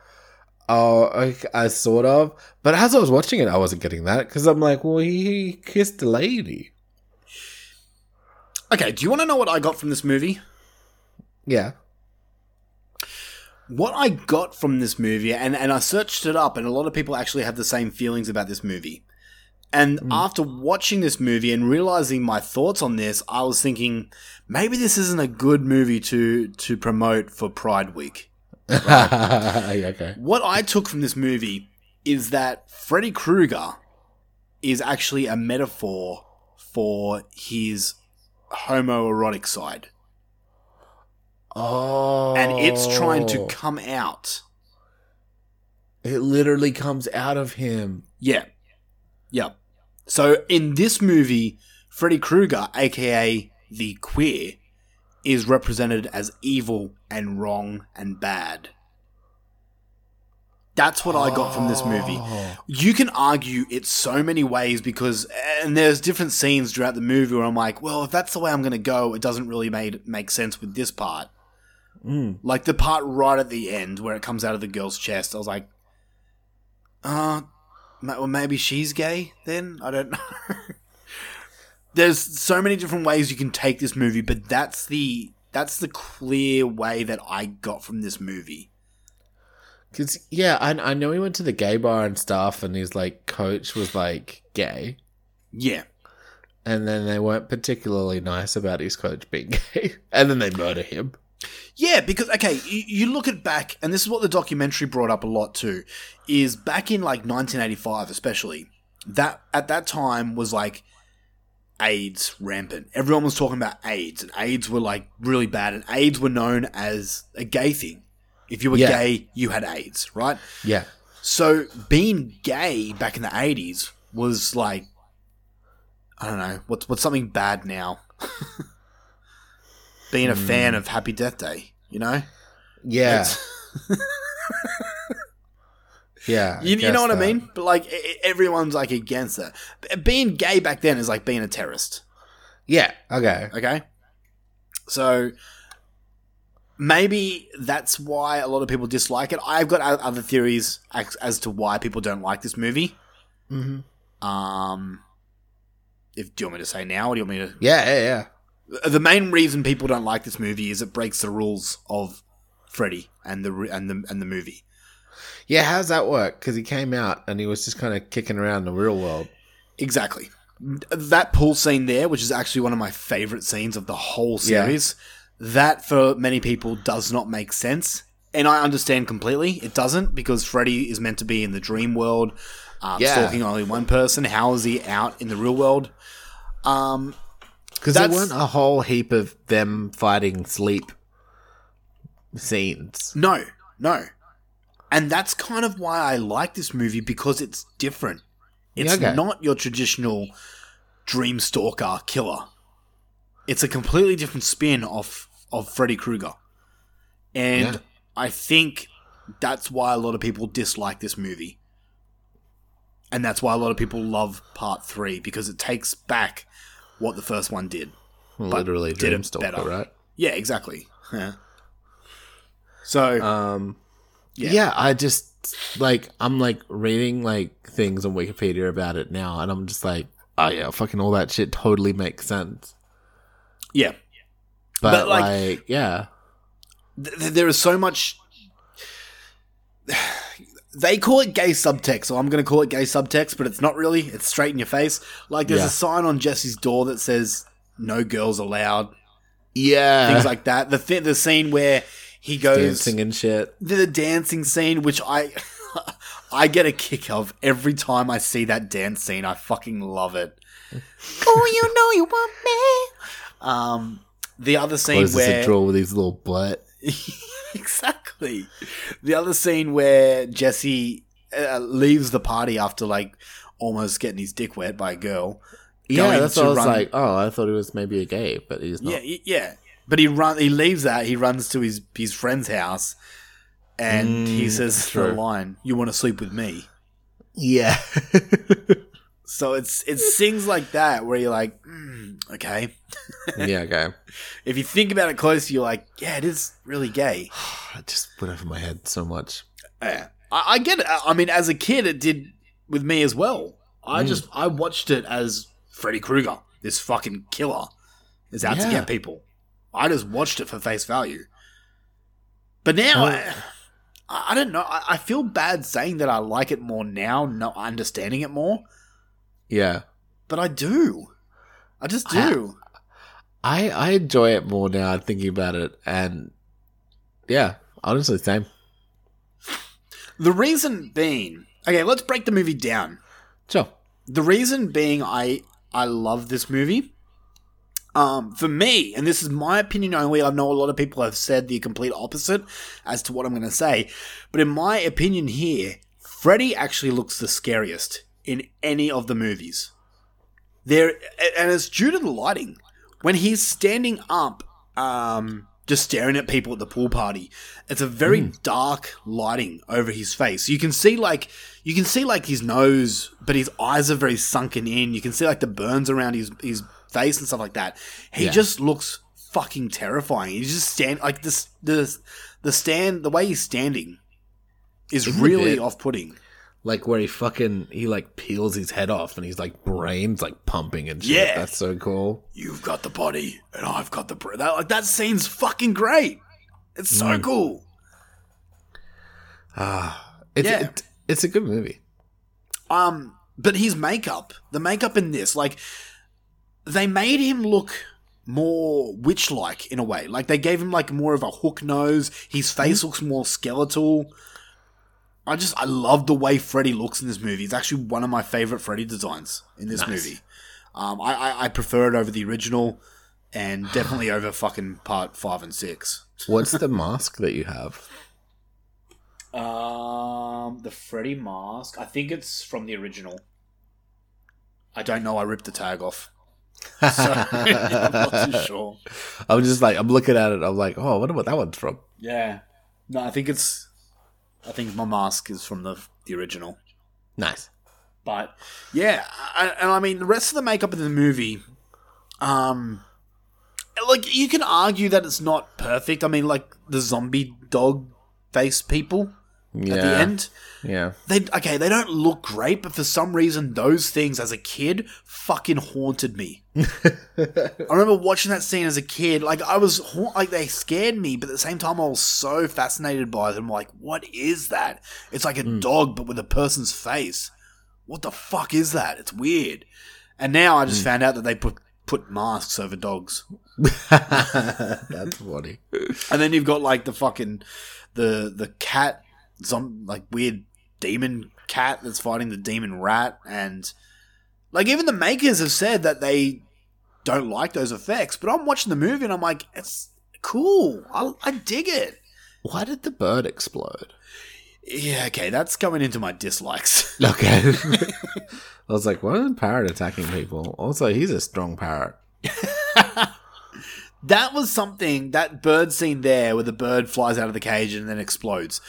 oh, I, I sort of. But as I was watching it, I wasn't getting that because I'm like, well, he kissed a lady.
okay. Do you want to know what I got from this movie?
Yeah,
What I got from this movie, and, and I searched it up, and a lot of people actually have the same feelings about this movie. And mm. after watching this movie and realizing my thoughts on this, I was thinking maybe this isn't a good movie to to promote for Pride Week.
okay.
What I took from this movie is that Freddy Krueger is actually a metaphor for his homoerotic side.
Oh.
and it's trying to oh. come out.
It literally comes out of him.
Yeah. Yeah. So in this movie, Freddy Krueger, aka the queer, is represented as evil and wrong and bad. That's what I got from this movie. You can argue it so many ways because, and there's different scenes throughout the movie where I'm like, well, if that's the way I'm going to go, it doesn't really made, make sense with this part. Like the part right at the end where it comes out of the girl's chest, I was like, uh, well, maybe she's gay then? I don't know. There's so many different ways you can take this movie, but that's the that's the clear way that I got from this movie.
Cause yeah, I I know he went to the gay bar and stuff, and his like coach was like gay,
Yeah.
and then they weren't particularly nice about his coach being gay, and then they murder him.
Yeah, because okay, you, you look at back, and this is what the documentary brought up a lot too, is back in like 1985, especially that at that time was like AIDS rampant. Everyone was talking about AIDS, and AIDS were like really bad, and AIDS were known as a gay thing. If you were
Yeah.
gay, you had AIDS, right?
Yeah,
So being gay back in the 80s was like, I don't know, what's what's something bad now? being a fan of Happy Death Day, you know?
yeah, yeah.
You, you know what I mean? But like everyone's like against it. B- Being gay back then is like being a terrorist.
Yeah. Okay.
Okay, so maybe that's why a lot of people dislike it. I've got other theories as, as to why people don't like this movie.
Mm-hmm.
Um, if do you want me to say now, or do you want me to?
Yeah, yeah, yeah.
The main reason people don't like this movie is it breaks the rules of Freddy and the and the and the movie.
Yeah, how's that work? Because he came out and he was just kind of kicking around in the real world.
Exactly. That pool scene there, which is actually one of my favorite scenes of the whole
Yeah.
series, that for many people does not make sense. And I understand completely. It doesn't because Freddy is meant to be in the dream world, um,
Yeah.
stalking only one person. How is he out in the real world? Um,
Because there weren't a whole heap of them fighting sleep scenes.
no, no. And that's kind of why I like this movie because it's different. It's
Yeah, okay.
not your traditional dream stalker killer. It's a completely different spin of of Freddy Krueger. And
Yeah.
I think that's why a lot of people dislike this movie. And that's why a lot of people love part 3 because it takes back what the first one did.
Literally
did
Dreamstalker,
better.
right?
Yeah, exactly. Yeah. So,
Um,
Yeah.
yeah. I just like I'm like reading like things on Wikipedia about it now, and I'm just like, oh yeah, fucking all that shit totally makes sense.
yeah.
But,
But, like-
like, yeah,
th- there is so much. They call it gay subtext, so I'm going to call it gay subtext, but it's not really. It's straight in your face. Like there's
Yeah.
a sign on Jesse's door that says "No girls allowed,"
yeah,
things like that. The th- the scene where he goes
dancing and shit.
the, the dancing scene, which I I get a kick of every time I see that dance scene. I fucking love it. oh, you know you want me. Um, the other scene
Closes
where
a drawer with his little butt.
exactly. The other scene where Jesse uh, leaves the party after like almost getting his dick wet by a girl.
Yeah, that's what I was
run-
like. Oh, I thought he was maybe a gay, but he's not.
Yeah, yeah. But he run. He leaves that. He runs to his his friend's house, and he says the line, "You want to sleep with me?"
Yeah.
So it's it's things like that where you're like, mm, okay.
yeah, okay.
If you think about it close, you're like, yeah, it is really gay.
It just went over my head so much.
Yeah, I, I get it. I I mean, as a kid, it did with me as well. I
Mm.
just I watched it as Freddy Krueger, this fucking killer, is out to
Yeah.
get people. I just watched it for face value. But now,
Oh.
I, I don't know. I, I feel bad saying that I like it more now, not understanding it more.
Yeah.
But I do. I just do.
I I enjoy it more now thinking about it and yeah, honestly same.
the reason being, okay, let's break the movie down.
Sure.
The reason being I I love this movie Um, for me, and this is my opinion only, I know a lot of people have said the complete opposite as to what I'm going to say, but in my opinion here, Freddy actually looks the scariest in any of the movies. There, and it's due to the lighting. When he's standing up, um, just staring at people at the pool party, it's a very dark lighting over his face. You can see like you can see like his nose, but his eyes are very sunken in. You can see like the burns around his his face and stuff like that. He
Yeah.
just looks fucking terrifying. He's just stand like this the the stand the way he's standing is
Isn't
really off putting.
Like where he fucking he like peels his head off and he's like brains like pumping and shit.
Yeah.
That's so cool.
You've got the body and I've got the brain. That, like that scene's fucking great. It's so
Mm.
cool.
It's
Yeah.
it, it's a good movie.
Um, but his makeup, the makeup in this, like, they made him look more witch-like in a way. Like they gave him like more of a hook nose. His face looks more skeletal. I just I love the way Freddy looks in this movie. It's actually one of my favorite Freddy designs in this
Nice.
movie. Um, I, I I prefer it over the original, and definitely over fucking part five and six.
What's the mask that you have?
Um, the Freddy mask. I think it's from the original. I don't know. I ripped the tag off. So I'm not too sure.
I'm just like I'm looking at it. I'm like, oh, I wonder what that one's from.
Yeah. No, I think it's. I think my mask is from the the original.
Nice.
But yeah, I, and I mean the rest of the makeup in the movie, um, like you can argue that it's not perfect. I mean, like the zombie dog face people
Yeah.
at the end.
Yeah.
They okay, they don't look great, but for some reason, those things as a kid fucking haunted me. I remember watching that scene as a kid. Like I was ha- like they scared me, but at the same time, I was so fascinated by them. Like, what is that? It's like a hmm. dog, but with a person's face. What the fuck is that? It's weird. And now I just hmm. found out that they put put masks over dogs.
That's funny.
And then you've got like the fucking the the cat, some like weird demon cat that's fighting the demon rat, and like even the makers have said that they don't like those effects. But I'm watching the movie and I'm like, it's cool. I, I dig it.
Why did the bird explode?
Yeah, okay, that's going into my dislikes.
Okay. I was like, why is parrot attacking people? Also, he's a strong parrot.
that was something that bird scene there where the bird flies out of the cage and then explodes.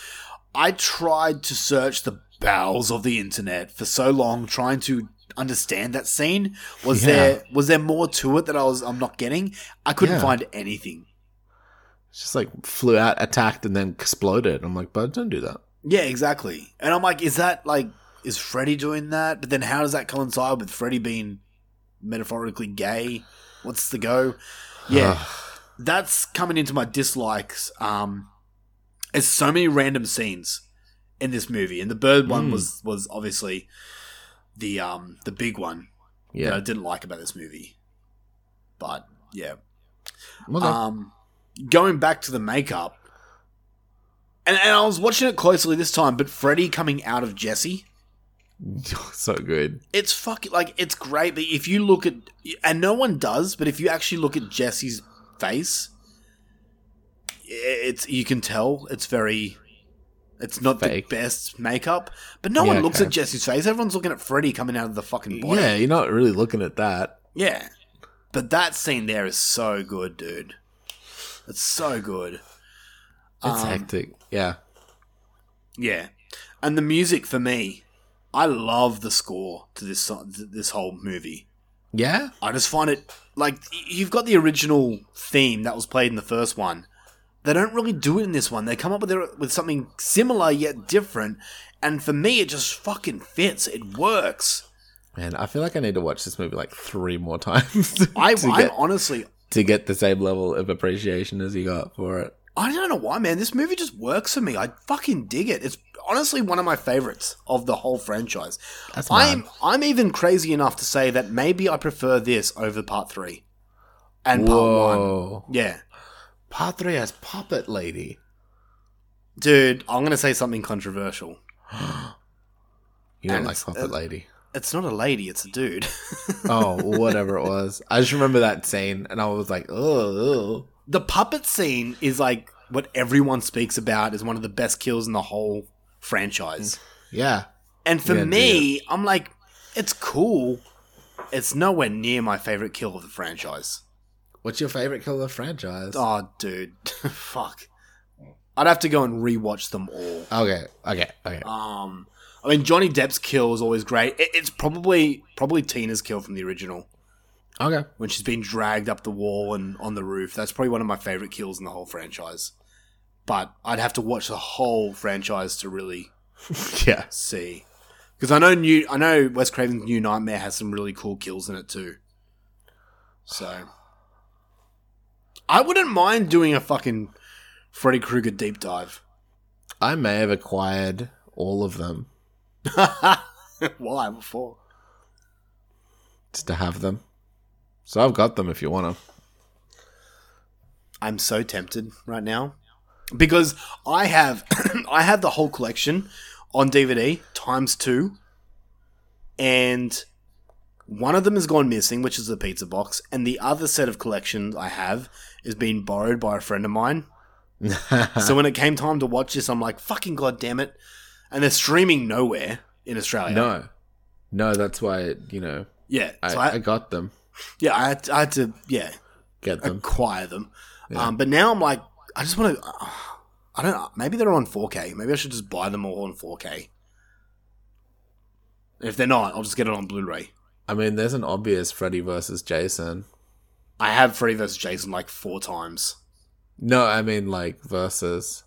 I tried to search the bowels of the internet for so long trying to understand that scene. Was
Yeah.
there was there more to it that I was I'm not getting? I couldn't
Yeah.
find anything.
It's just like flew out, attacked, and then exploded. I'm like, birds don't do that.
Yeah, exactly. And I'm like, is that like is Freddy doing that? But then how does that coincide with Freddy being metaphorically gay? What's the go? Yeah. that's coming into my dislikes. Um there's so many random scenes in this movie. And the bird one
Mm.
was was obviously the um the big one that I didn't like about this movie. But yeah.
Okay.
Um, going back to the makeup, and, and I was watching it closely this time, but Freddy coming out of Jesse,
so good.
it's fucking like it's great. But if you look at, and no one does, but if you actually look at Jesse's face, it's you can tell it's very. It's not
Fake.
the best makeup, but no
Yeah,
one looks
okay.
at Jesse's face. Everyone's looking at Freddy coming out of the fucking body.
Yeah, you're not really looking at that.
Yeah. But that scene there is so good, dude. It's so good.
It's
Um,
hectic. Yeah.
Yeah. And the music for me, I love the score to this this whole movie.
Yeah?
I just find it like you've got the original theme that was played in the first one. They don't really do it in this one. They come up with their, with something similar yet different, and for me, it just fucking fits. It works.
Man, I feel like I need to watch this movie like three more times
I,
to,
I
get,
honestly,
to get the same level of appreciation as you got for it.
I don't know why, man. This movie just works for me. I fucking dig it. It's honestly one of my favorites of the whole franchise.
That's
I'm
mad.
I'm even crazy enough to say that maybe I prefer this over part three and part one. Yeah,
Part three has Puppet Lady.
dude. I'm gonna say something controversial.
You don't
And
like Puppet
uh,
Lady.
It's not a lady, it's a dude.
Oh, whatever it was. I just remember that scene, and I was like, oh,
the puppet scene is like what everyone speaks about is one of the best kills in the whole franchise.
yeah.
And for
Yeah,
me, I'm like, it's cool. It's nowhere near my favorite kill of the franchise.
What's your favorite kill of the franchise?
Oh, dude, fuck. I'd have to go and rewatch them all.
Okay, okay, okay.
Um, I mean, Johnny Depp's kill is always great. It, it's probably probably Tina's kill from the original
okay.
when she's been dragged up the wall and on the roof. That's probably one of my favorite kills in the whole franchise. But I'd have to watch the whole franchise to really
Yeah.
see, because I know new. I know Wes Craven's New Nightmare has some really cool kills in it too. So, I wouldn't mind doing a fucking Freddy Krueger deep dive.
I may have acquired all of them
Why before?
just to have them. So I've got them if you want them.
I'm so tempted right now because I have I have the whole collection on DVD times two, and one of them has gone missing, which is the pizza box, and the other set of collections I have is being borrowed by a friend of mine. so when it came time to watch this, I'm like, "Fucking goddamn it!" And they're streaming nowhere in Australia.
No. No, that's why, you know,
yeah,
I,
so
I,
I,
got them.
yeah, I had, to, I had to, yeah,
Get them.
acquire them. Um, but now I'm like, I just want to. I don't know. Maybe they're on 4K. Maybe I should just buy them all on 4K. If they're not, I'll just get it on Blu-ray.
I mean, there's an obvious Freddy versus Jason.
I have Freddy vs. Jason like four times.
No, I mean like versus.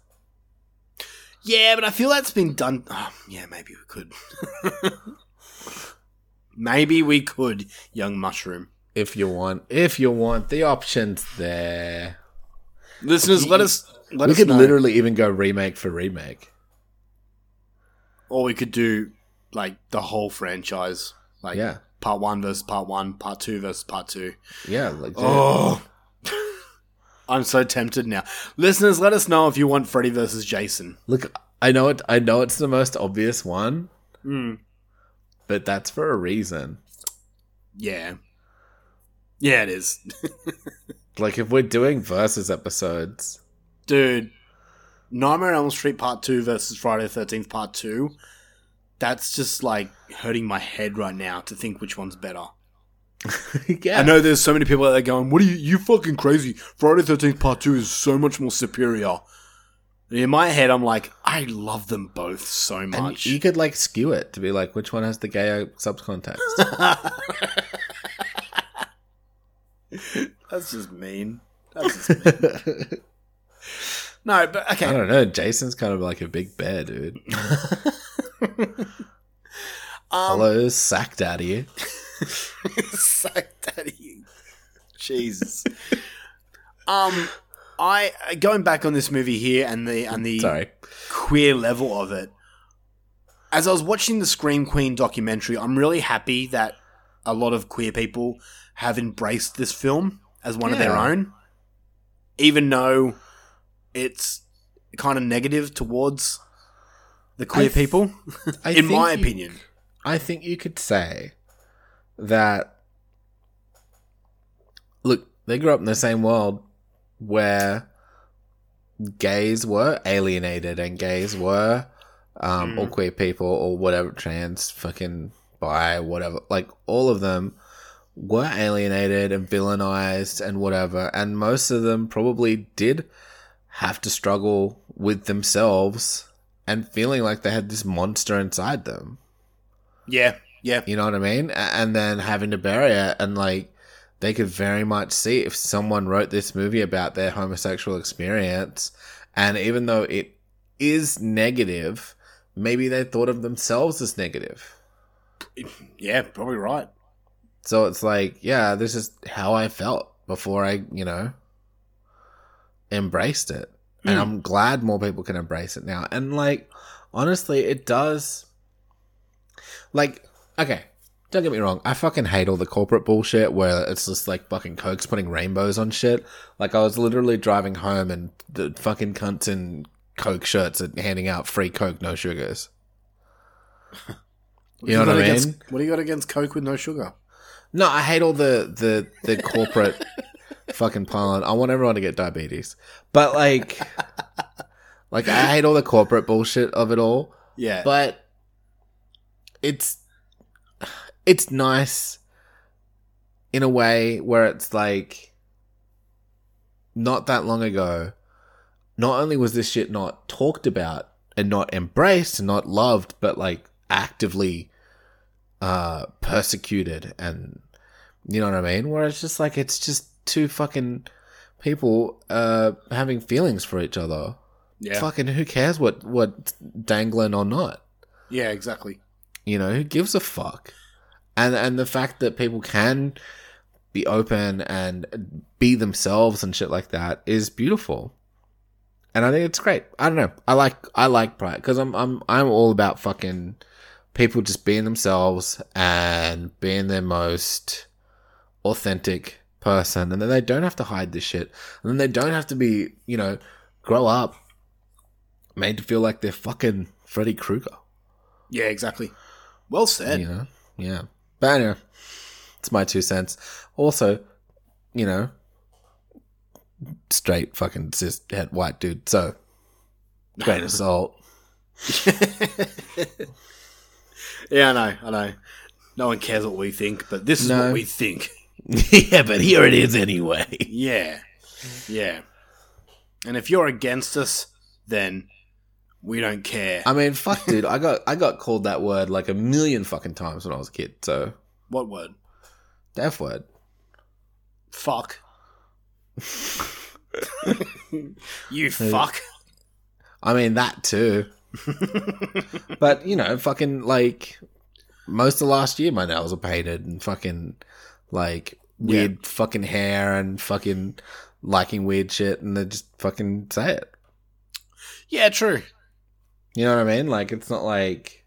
Yeah, but I feel that's been done. Oh, yeah, maybe we could. maybe we could, young mushroom.
If you want, if you want, the options there.
Listeners, let us. Let
we
us
could
know.
literally even go remake for remake.
or we could do like the whole franchise, like
Yeah.
Part one versus part one, part two versus part two.
Yeah, like
Oh, I'm so tempted now. Listeners, let us know if you want Freddy versus Jason.
look, I know it. I know it's the most obvious one,
Hmm.
but that's for a reason.
Yeah, yeah, it is,
Like if we're doing versus episodes,
dude. Nightmare on Elm Street Part Two versus Friday the Thirteenth Part Two. That's just like hurting my head right now to think which one's better.
yeah,
I know there's so many people out there going, "What are you? You fucking crazy? Friday Thirteenth Part Two is so much more superior." And in my head, I'm like, I love them both so
And
much.
you could like skew it to be like which one has the gay subcontext.
That's just mean. That's just mean. no, but okay.
I don't know. Jason's kind of like a big bear, dude.
Um,
Hello, sack daddy.
Sack daddy. Jesus. um, I going back on this movie here and the and the
Sorry.
queer level of it. As I was watching the Scream Queen documentary, I'm really happy that a lot of queer people have embraced this film as one of their own, even though it's kind of negative towards the queer
th-
people,
I
in my
you-
opinion.
I think you could say that. Look, they grew up in the same world where gays were alienated and gays were, um, or queer people or whatever, trans, fucking bi, whatever. Like, all of them were alienated and villainized and whatever. And most of them probably did have to struggle with themselves and feeling like they had this monster inside them.
Yeah, yeah,
You know what I mean? And then having to bury it, and like they could very much see if someone wrote this movie about their homosexual experience, and even though it is negative, maybe they thought of themselves as negative.
yeah, probably right.
So it's like, yeah, this is how I felt before I, you know, embraced it. And hmm. I'm glad more people can embrace it now. And like, honestly, it does. Like, okay, don't get me wrong. I fucking hate all the corporate bullshit where it's just like fucking Coke's putting rainbows on shit. Like, I was literally driving home and the fucking cunts in Coke shirts are handing out free Coke, no sugars. You know what I mean?
Against, what do you got against Coke with no sugar?
No, I hate all the the the corporate fucking pylon. I want everyone to get diabetes, but like, like I hate all the corporate bullshit of it all.
Yeah.
But it's it's nice in a way where it's like not that long ago. Not only was this shit not talked about and not embraced and not loved, but like actively uh persecuted and you know what I mean? Where it's just like it's just two fucking people uh having feelings for each other.
yeah.
Fucking who cares what what dangling or not?
Yeah, exactly.
You know, who gives a fuck? And and the fact that people can be open and be themselves and shit like that is beautiful. And I think it's great. I don't know. I like I like Pride because I'm I'm I'm all about fucking people just being themselves and being their most authentic person, and then they don't have to hide this shit, and then they don't have to be you know grow up made to feel like they're fucking Freddy Krueger.
Yeah, exactly. Well said.
You know? Yeah. But anyway, it's my two cents. Also, you know, straight fucking cis het white dude. So, grain of salt.
Yeah, I know, I know. No one cares what we think, but this is
No.
what we think.
yeah, but here it is anyway.
Yeah. Yeah. And if you're against us, then we don't care.
I mean, fuck, dude. I got I got called that word like a million fucking times when I was a kid. So,
what word?
the F word.
Fuck. you fuck.
I mean that too. but you know, fucking like most of last year, my nails were painted and fucking like weird fucking hair and fucking liking weird shit, and they just fucking say it.
Yeah, true.
You know what I mean? Like it's not like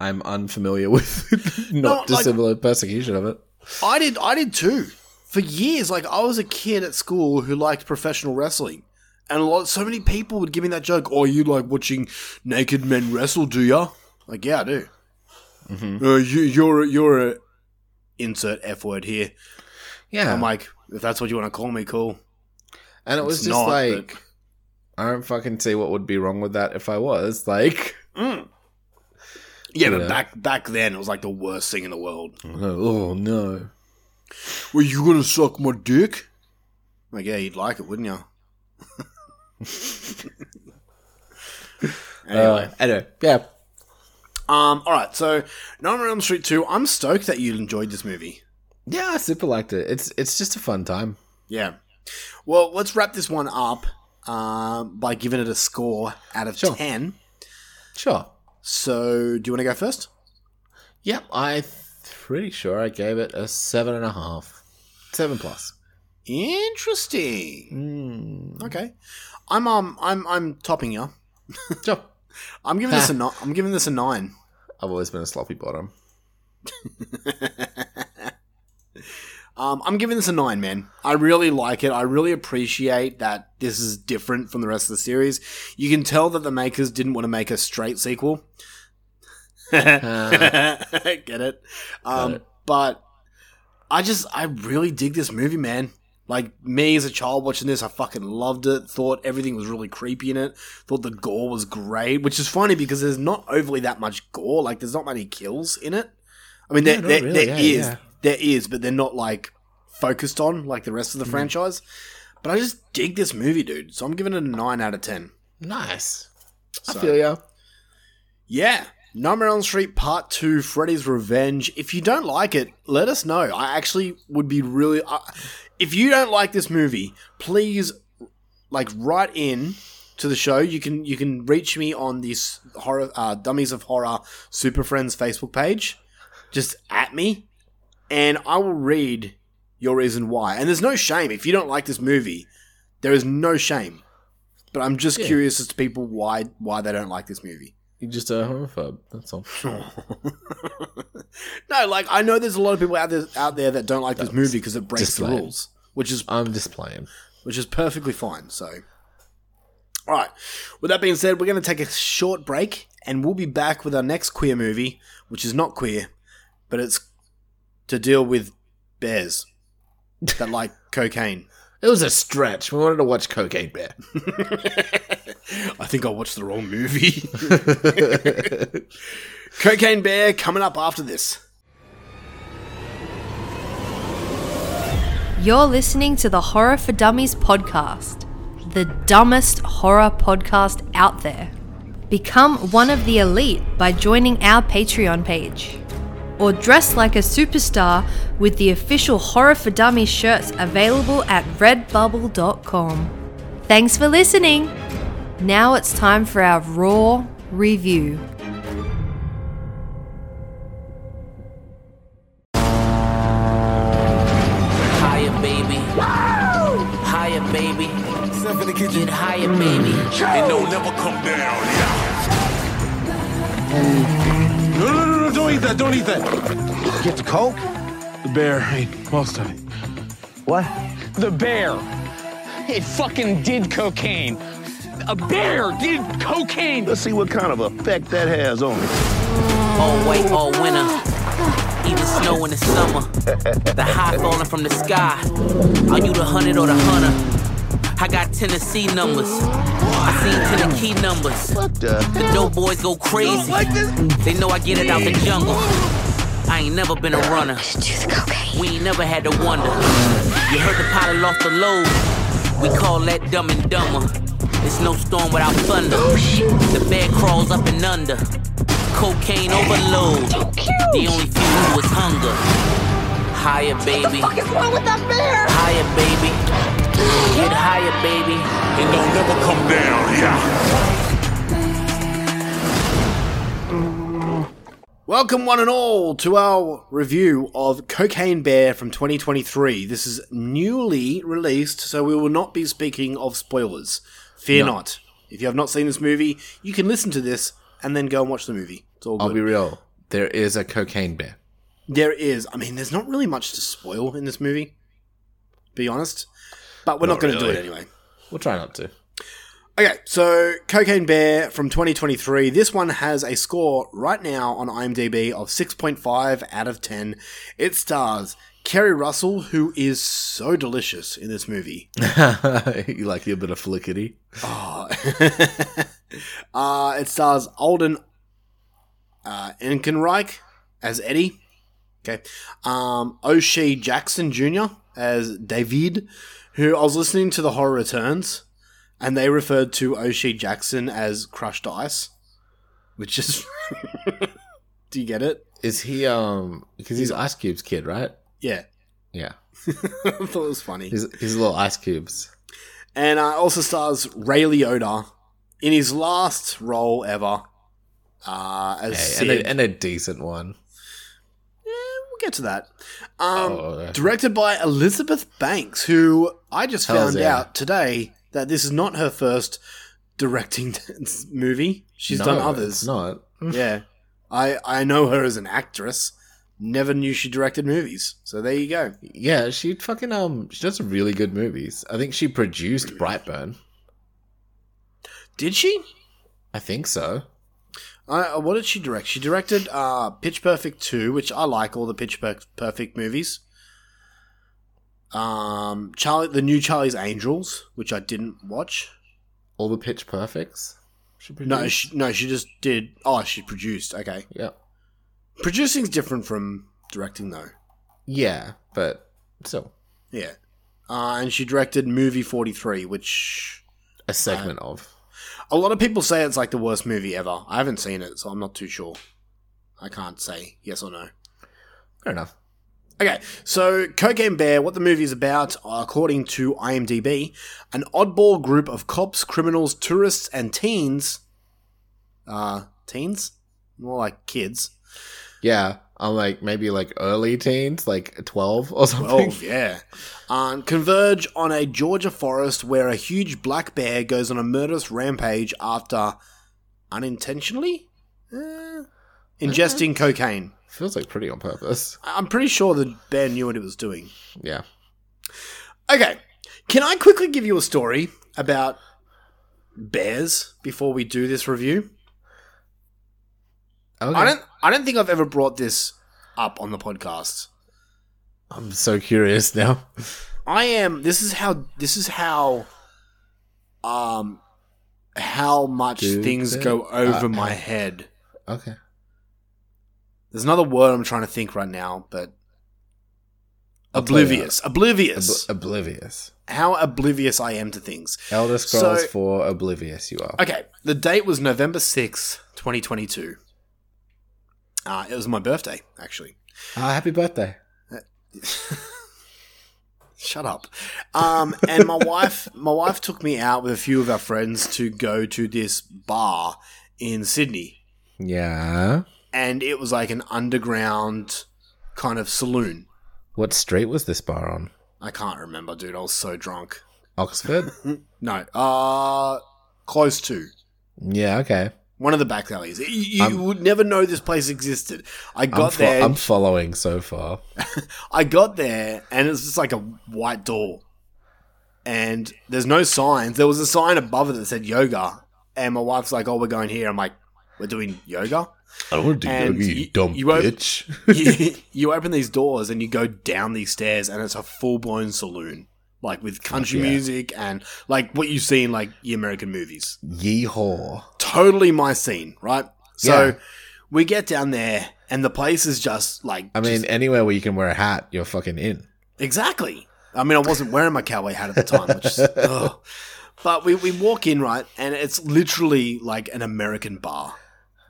I'm unfamiliar with
No,
not
like-
dissimilar persecution of it.
I did. I did too. For years, like I was a kid at school who liked professional wrestling, and a lot, so many people would give me that joke. Oh, you like watching naked men wrestle, do ya? Like, yeah, I do. Uh, you, you're a, you're a insert f word here.
Yeah,
I'm like, if that's what you want to call me, cool.
and it was
it's
just
not,
like I don't fucking see what would be wrong with that if I was like.
Yeah,
Yeah.
but back back then, it was like the worst thing in the world.
Oh no.
Were you gonna suck my dick? Like, yeah, you'd like it, wouldn't you? anyway,
Uh, anyway, yeah.
Um, all right. So, Nightmare on Elm Street two. I'm stoked that you enjoyed this movie.
Yeah, I super liked it. It's it's just a fun time.
Yeah. Well, let's wrap this one up um, by giving it a score out of
Sure.
ten.
Sure.
So, do you want to go first?
Yep, I pretty sure I gave it a seven and a half. Seven plus.
Interesting. Okay, I'm um I'm I'm topping you.
Sure.
I'm giving this a ni- I'm giving this a nine.
I've always been a sloppy bottom.
Um, I'm giving this a nine, man. I really like it. I really appreciate that this is different from the rest of the series. You can tell that the makers didn't want to make a straight sequel. Get it? Um,
it.
But I just, I really dig this movie, man. Like me as a child watching this, I fucking loved it. Thought everything was really creepy in it. Thought the gore was great, which is funny because there's not overly that much gore. Like there's not many kills in it. I mean, there,
not
there,
really,
there
yeah,
is,
yeah.
there is, but they're not like focused on like the rest of the
Mm.
franchise. But I just dig this movie, dude. So I'm giving it a nine out of ten.
Nice. I feel ya.
Yeah. Nightmare on Elm Street Part 2 Freddy's Revenge. If you don't like it, let us know. I actually would be really. Uh, if you don't like this movie, please like write in to the show. You can you can reach me on this horror uh, Dummies of Horror Super Friends Facebook page. Just at me, and I will read your reason why. And there's no shame if you don't like this movie. There is no shame. But I'm just
Yeah.
curious as to people why why they don't like this movie.
You're just a homophobe. That's all.
no, like I know there's a lot of people out there out there that don't like this movie because it breaks the rules, which is
I'm just playing.
which is perfectly fine. So, All right. With that being said, we're going to take a short break and we'll be back with our next queer movie, which is not queer, but it's to deal with bears that like cocaine.
It was a stretch. We wanted to watch Cocaine Bear.
I think I watched the wrong movie. cocaine Bear coming up after this.
You're listening to the Horror for Dummies podcast, the dumbest horror podcast out there. Become one of the elite by joining our Patreon page. Or dress like a superstar with the official Horror for Dummies shirts available at redbubble.com. Thanks for listening. Now it's time for our raw review.
Higher, baby. Higher, baby. Get higher, baby.
And don't never come down, yeah.
No, no, no, no, don't eat that, don't eat that.
Get the coke?
The bear ate most of it.
What?
The bear. It fucking did cocaine. A bear did cocaine.
Let's see what kind of effect that has on it.
All white, all winter. Even snow in the summer. The high falling from the sky. Are you the hundred or the hunter? I got Tennessee numbers. I seen Tennessee numbers.
the?
The dope boys go crazy. Like They know I get it out the jungle. I ain't never been a runner. We ain't never had to wonder. You heard the pilot off the load. We call that dumb and dumber. It's no storm without thunder. The bear crawls up and under. Cocaine overload. The only fuel was hunger. Higher, baby.
What is wrong with that bear?
Higher, baby. Get higher, baby.
And don't never come down, yeah.
Welcome, one and all, to our review of Cocaine Bear from 2023. This is newly released, so we will not be speaking of spoilers. Fear
No.
not. If you have not seen this movie, you can listen to this and then go and watch the movie. It's all good.
I'll be real. There is a Cocaine Bear.
There is. I mean, there's not really much to spoil in this movie, be honest. But we're not,
Not
going to do it anyway.
We'll try not to.
Okay, so Cocaine Bear from 2023. This one has a score right now on IMDb of 6.5 out of 10. It stars Keri Russell, who is so delicious in this movie.
you like your bit of flickety?
Oh. uh, it stars Alden uh, Ehrenreich as Eddie. Okay. Um, O'Shea Jackson Jr. as David, who I was listening to The Horror Returns, and they referred to O'Shea Jackson as Crushed Ice, which is. Do you get it?
Is he um because he's Ice Cube's kid, right?
Yeah.
Yeah.
I thought it was funny.
He's he's little ice cubes.
And uh, also stars Ray Liotta in his last role ever uh, as
Hey, and, a, and a decent one.
Get to that. Um,
Oh.
Directed by Elizabeth Banks, who I just
Hells
found
yeah.
out today that this is not her first directing movie. She's
No,
done
it's
others.
not.
yeah, I I know her as an actress. Never knew she directed movies. So there you go.
Yeah, she fucking um she does really good movies. I think she produced Brightburn.
Did she?
I think so.
Uh, what did she direct? She directed uh, Pitch Perfect 2, which I like all the Pitch Per- Perfect movies. Um, Charlie, the new Charlie's Angels, which I didn't watch.
All the Pitch Perfects. She
No, she, no, she just did. Oh, she produced. Okay,
Yeah.
producing's different from directing, though.
Yeah, but still
Yeah, uh, and she directed Movie Forty Three, which
a segment of.
A lot of people say it's like the worst movie ever. I haven't seen it, so I'm not too sure. I can't say yes or no.
Fair enough.
Okay, so Cocaine Bear, what the movie is about, according to IMDb, an oddball group of cops, criminals, tourists, and teens. Uh, teens? More like kids.
Yeah, I'm like maybe like early teens, like 12 or something.
12, yeah. Um, converge on a Georgia forest where a huge black bear goes on a murderous rampage after unintentionally eh, ingesting cocaine.
Feels like pretty on purpose.
I'm pretty sure the bear knew what it was doing.
Yeah.
Okay, can I quickly give you a story about bears before we do this review.
Okay.
I don't. I don't think I've ever brought this up on the podcast.
I'm so curious now.
I am. This is how. This is how. Um, how much things go over
uh,
my head.
Okay.
There's another word I'm trying to think right now, but
I'll tell you.
oblivious. Oblivious.
Ob- oblivious.
how oblivious I am to things.
Elder Scrolls
So-
4 Oblivious you are.
Okay, the date was November sixth, 2022. Uh, it was my birthday, actually.
Ah, happy birthday.
Shut up. Um, and my wife, my wife took me out with a few of our friends to go to this bar in Sydney,
Yeah.
and it was like an underground kind of saloon.
What street was this bar on?
I can't remember, dude. I was so drunk.
Oxford?
No, uh, close to
yeah, okay.
One of the back alleys. You, you
I'm-
would never know this place existed. I
I'm,
got
fo-
there.
I'm following so far.
I got there and it's just like a white door. And there's no signs. There was a sign above it that said yoga. And my wife's like, Oh, we're going here. I'm like, We're doing yoga?
I don't want to do
And
yoga, you
you-
dumb
you won't-
bitch.
you, you open these doors and you go down these stairs and it's a full blown saloon. Like with country
yeah.
music and like what you see in like the American movies.
Yeehaw.
Totally my scene, right? So
Yeah.
we get down there and the place is just like
I mean, anywhere where you can wear a hat, you're fucking in.
Exactly. I mean, I wasn't wearing my cowboy hat at the time, which is, ugh. but we, we walk in, right, and it's literally like an American bar,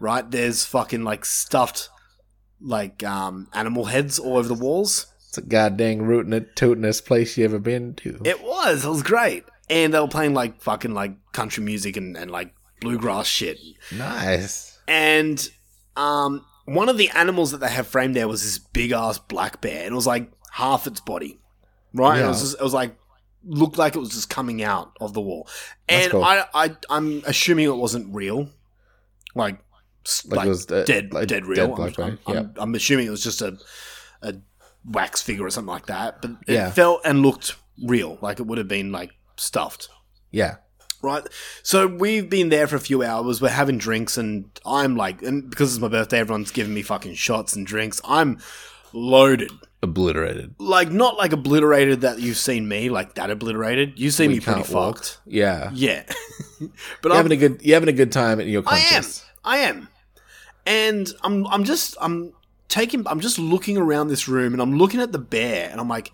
right? There's fucking like stuffed like um, animal heads all over the walls.
It's a goddamn rootin' tootin'est place you ever been to.
It was, it was great. And they were playing like fucking like country music and, and like bluegrass shit.
Nice.
And um, one of the animals that they have framed there was this big ass black bear, and it was like half its body, right? And It was just, it was like looked like it was just coming out of the wall, and
cool.
I, I I'm assuming it wasn't real, like
Like
like,
it was, uh,
dead
like
dead
dead
real. I'm,
bear,
I'm, I'm, I'm assuming it was just a a wax figure or something like that, but it
Yeah.
felt and looked real, like it would have been like stuffed
Yeah.
right? So we've been there for a few hours. We're having drinks, and I'm like, and because it's my birthday, everyone's giving me fucking shots and drinks. I'm loaded,
Obliterated.
like not like obliterated that you've seen me, like that obliterated. You see
We
me pretty
walk.
fucked,
Yeah.
yeah. but I'm
having a good you're having a good time and you're
I am. I am. And I'm I'm just I'm taking I'm just looking around this room and I'm looking at the bear and I'm like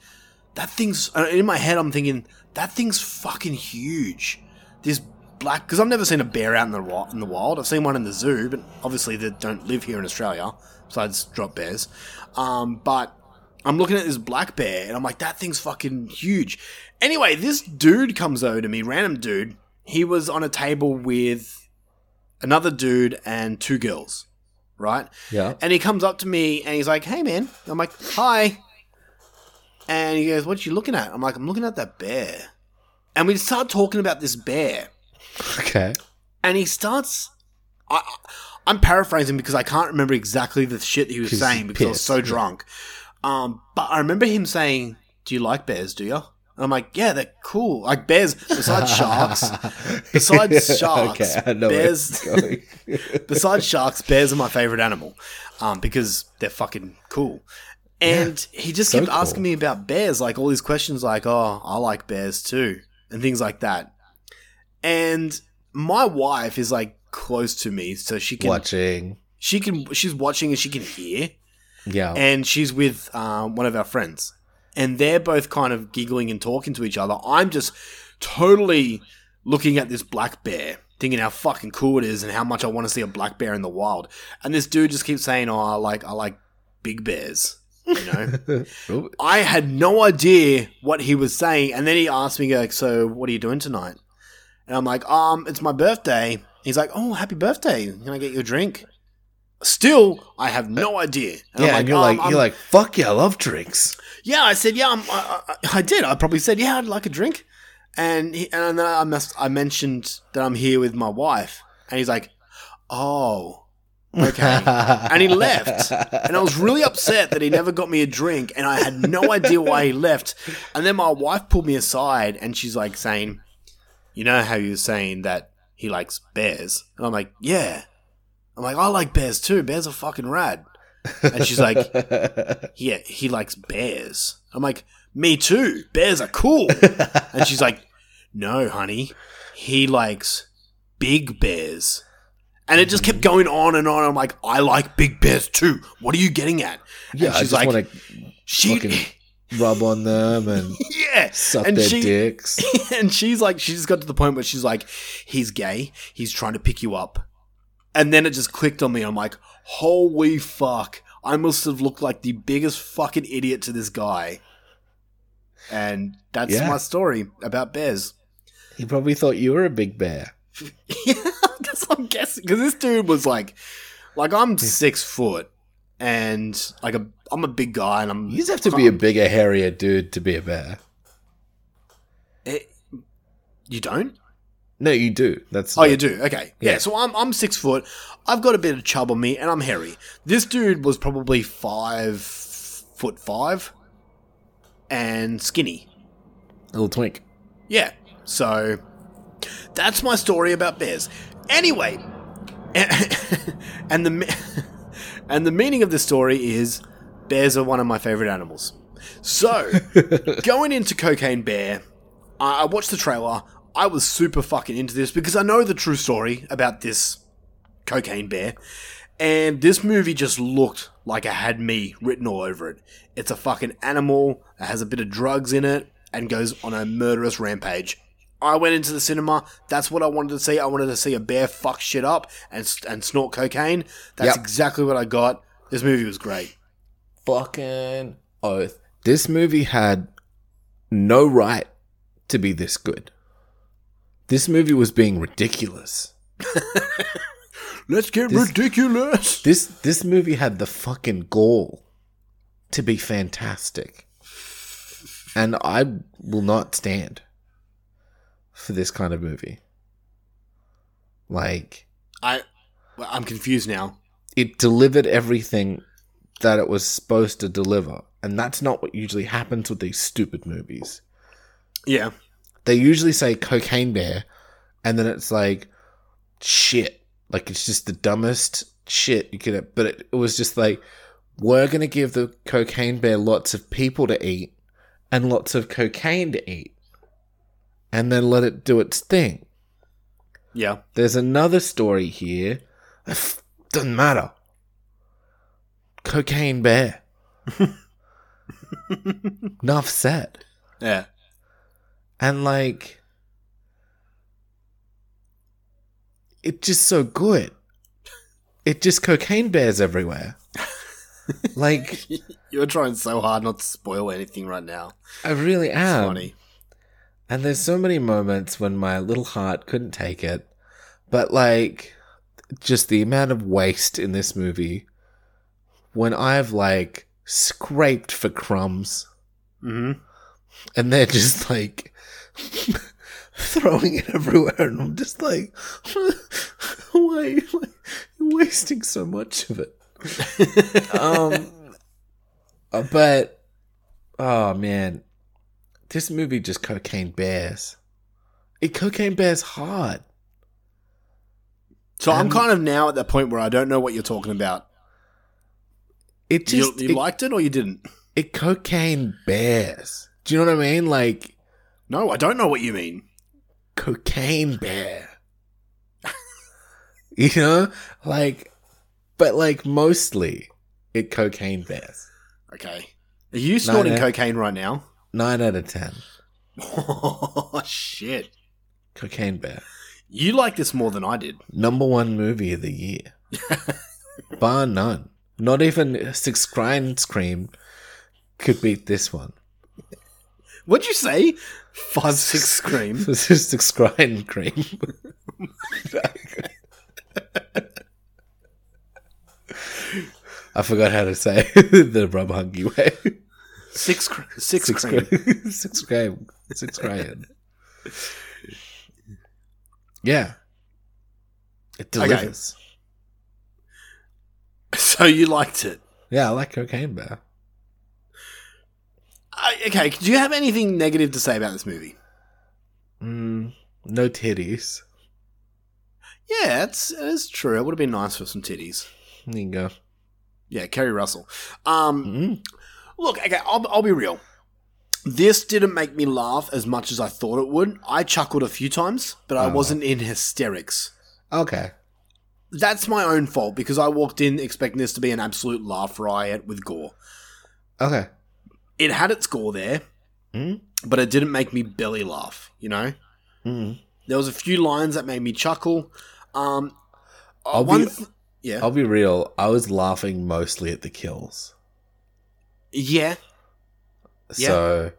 that thing's in my head I'm thinking that thing's fucking huge. This black cuz I've never seen a bear out in the in the wild. I've seen one in the zoo, but obviously they don't live here in Australia besides drop bears. Um but I'm looking at this black bear and I'm like, that thing's fucking huge. Anyway, this dude comes over to me, random dude. He was on a table with another dude and two girls, right?
Yeah.
And he comes up to me and he's like, hey man. I'm like, hi. And he goes, what are you looking at? I'm like, I'm looking at that bear. And we start talking about this bear.
Okay.
And he starts. I, I'm paraphrasing because I can't remember exactly the shit he was saying because I was
pissed,
so drunk. Um, but I remember him saying, "Do you like bears? Do you?" And I'm like, "Yeah, they're cool. Like bears. Besides sharks, besides sharks,
Okay, I know where
bears. besides sharks, bears are my favorite animal, um, because they're fucking cool." And he just
so
kept asking me about bears, like all these questions, like, "Oh, I like bears too," and things like that. And my wife is like close to me, so she can
Watching.
she can she's watching and she can hear
Yeah.
and she's with um, one of our friends and they're both kind of giggling and talking to each other. I'm just totally looking at this black bear thinking how fucking cool it is and how much i want to see a black bear in the wild. And this dude just keeps saying oh i like i like big bears you know? I had no idea what he was saying. And then he asked me like so what are you doing tonight? And i'm like um it's my birthday. He's like oh happy birthday. Can i get you a drink? Still, I have no idea. And I'm
yeah, and you're
"Um,
like
I'm-
you're like fuck yeah, I love drinks.
Yeah, I said, yeah, I'm, I, I, I did. I probably said, yeah, I'd like a drink. And he, and then I must, I mentioned that I'm here with my wife, and he's like, oh, okay. and he left, and I was really upset that he never got me a drink, and I had no idea why he left. And then my wife pulled me aside, and she's like saying, you know how you were saying that he likes bears. And I'm like, yeah. I'm like, I like bears too. Bears are fucking rad. And she's like, yeah, he likes bears. I'm like, me too. Bears are cool. and she's like, no, honey, he likes big bears. And it just kept going on and on. I'm like, I like big bears too. What are you getting at?
Yeah,
and
I
she's
just
like,
want to
she,
fucking rub on them and
yeah,
suck
and
their
she,
dicks.
and she's like, she just got to the point where she's like, he's gay. He's trying to pick you up. And then it just clicked on me. I'm like, holy fuck. I must have looked like the biggest fucking idiot to this guy. And that's
Yeah.
my story about bears.
He probably thought you were a big bear.
Because I'm guessing, because this dude was like, like I'm six foot, and like a, I'm a big guy, and I'm.
You just have to be a bigger, hairier dude to be a bear.
Eh, you don't?
No, you do. That's
Oh, you do. Okay. Yeah.
Yeah.
So I'm I'm six foot. I've got a bit of chub on me, and I'm hairy. This dude was probably five foot five, and skinny.
A little twink.
Yeah. So that's my story about bears. Anyway, and the and the meaning of the story is bears are one of my favorite animals. So going into Cocaine Bear, I I watched the trailer. I was super fucking into this because I know the true story about this Cocaine Bear. And this movie just looked like it had me written all over it. It's a fucking animal that has a bit of drugs in it and goes on a murderous rampage. I went into the cinema. That's what I wanted to see. I wanted to see a bear fuck shit up and and snort cocaine. That's
Yep.
exactly what I got. This movie was great.
Fucking oath. This movie had no right to be this good. This movie was being ridiculous.
Let's get
This-
ridiculous.
This this movie had the fucking gall to be fantastic. And I will not stand for this kind of movie. Like
I I'm confused now.
it delivered everything that it was supposed to deliver. And that's not what usually happens with these stupid movies.
Yeah.
They usually say cocaine bear, and then it's like shit. Like it's just the dumbest shit you could. But it, it was just like we're gonna give the cocaine bear lots of people to eat and lots of cocaine to eat, and then let it do its thing.
Yeah.
There's another story here. F- Doesn't matter. Cocaine bear. Enough said.
Yeah.
And like it's just so good. It just cocaine bears everywhere. like
You're trying so hard not to spoil anything right now.
I really
It's
am.
funny.
And there's so many moments when my little heart couldn't take it. But like just the amount of waste in this movie when I've like scraped for crumbs
Mm-hmm.
and they're just like throwing it everywhere and I'm just like why why you're wasting so much of it? Um uh, but oh man this movie just cocaine bears. It cocaine bears hard.
So I'm kind of now at that point where I don't know what you're talking about.
it
You,
just
you
it,
liked it or you didn't?
it cocaine bears. Do you know what i mean? Like
No, I don't know what you mean.
cocaine bear. you know, like, but like mostly it cocaine bears.
Okay. Are you snorting
no.
cocaine right now?
Nine out of ten,
Oh shit!
cocaine bear.
You like this more than I did.
Number one movie of the year, bar none. Not even Six Grind Scream could beat this one.
What'd you say? Five six scream.
Six Grind Cream. I forgot how to say the rub hungy way.
Six cr- six,
Six
cream.
six gram. Six grand. Yeah. It delivers.
So you liked it.
Yeah, I like cocaine bear.
Okay. Do you have anything negative to say about this movie?
Mm, no titties.
Yeah, it's it is true. It would have been nice for some titties.
There you go.
Yeah, Keri Russell. Um, Look, okay, I'll, I'll be real. This didn't make me laugh as much as I thought it would. I chuckled a few times, but I
Oh.
wasn't in hysterics.
Okay.
That's my own fault because I walked in expecting this to be an absolute laugh riot with gore.
Okay.
It had its gore there,
Mm.
but it didn't make me belly laugh, you know?
Mm.
There was a few lines that made me chuckle. Um,
I'll
one
be,
th- yeah.
I'll be real. I was laughing mostly at the kills.
yeah. Yeah.
So,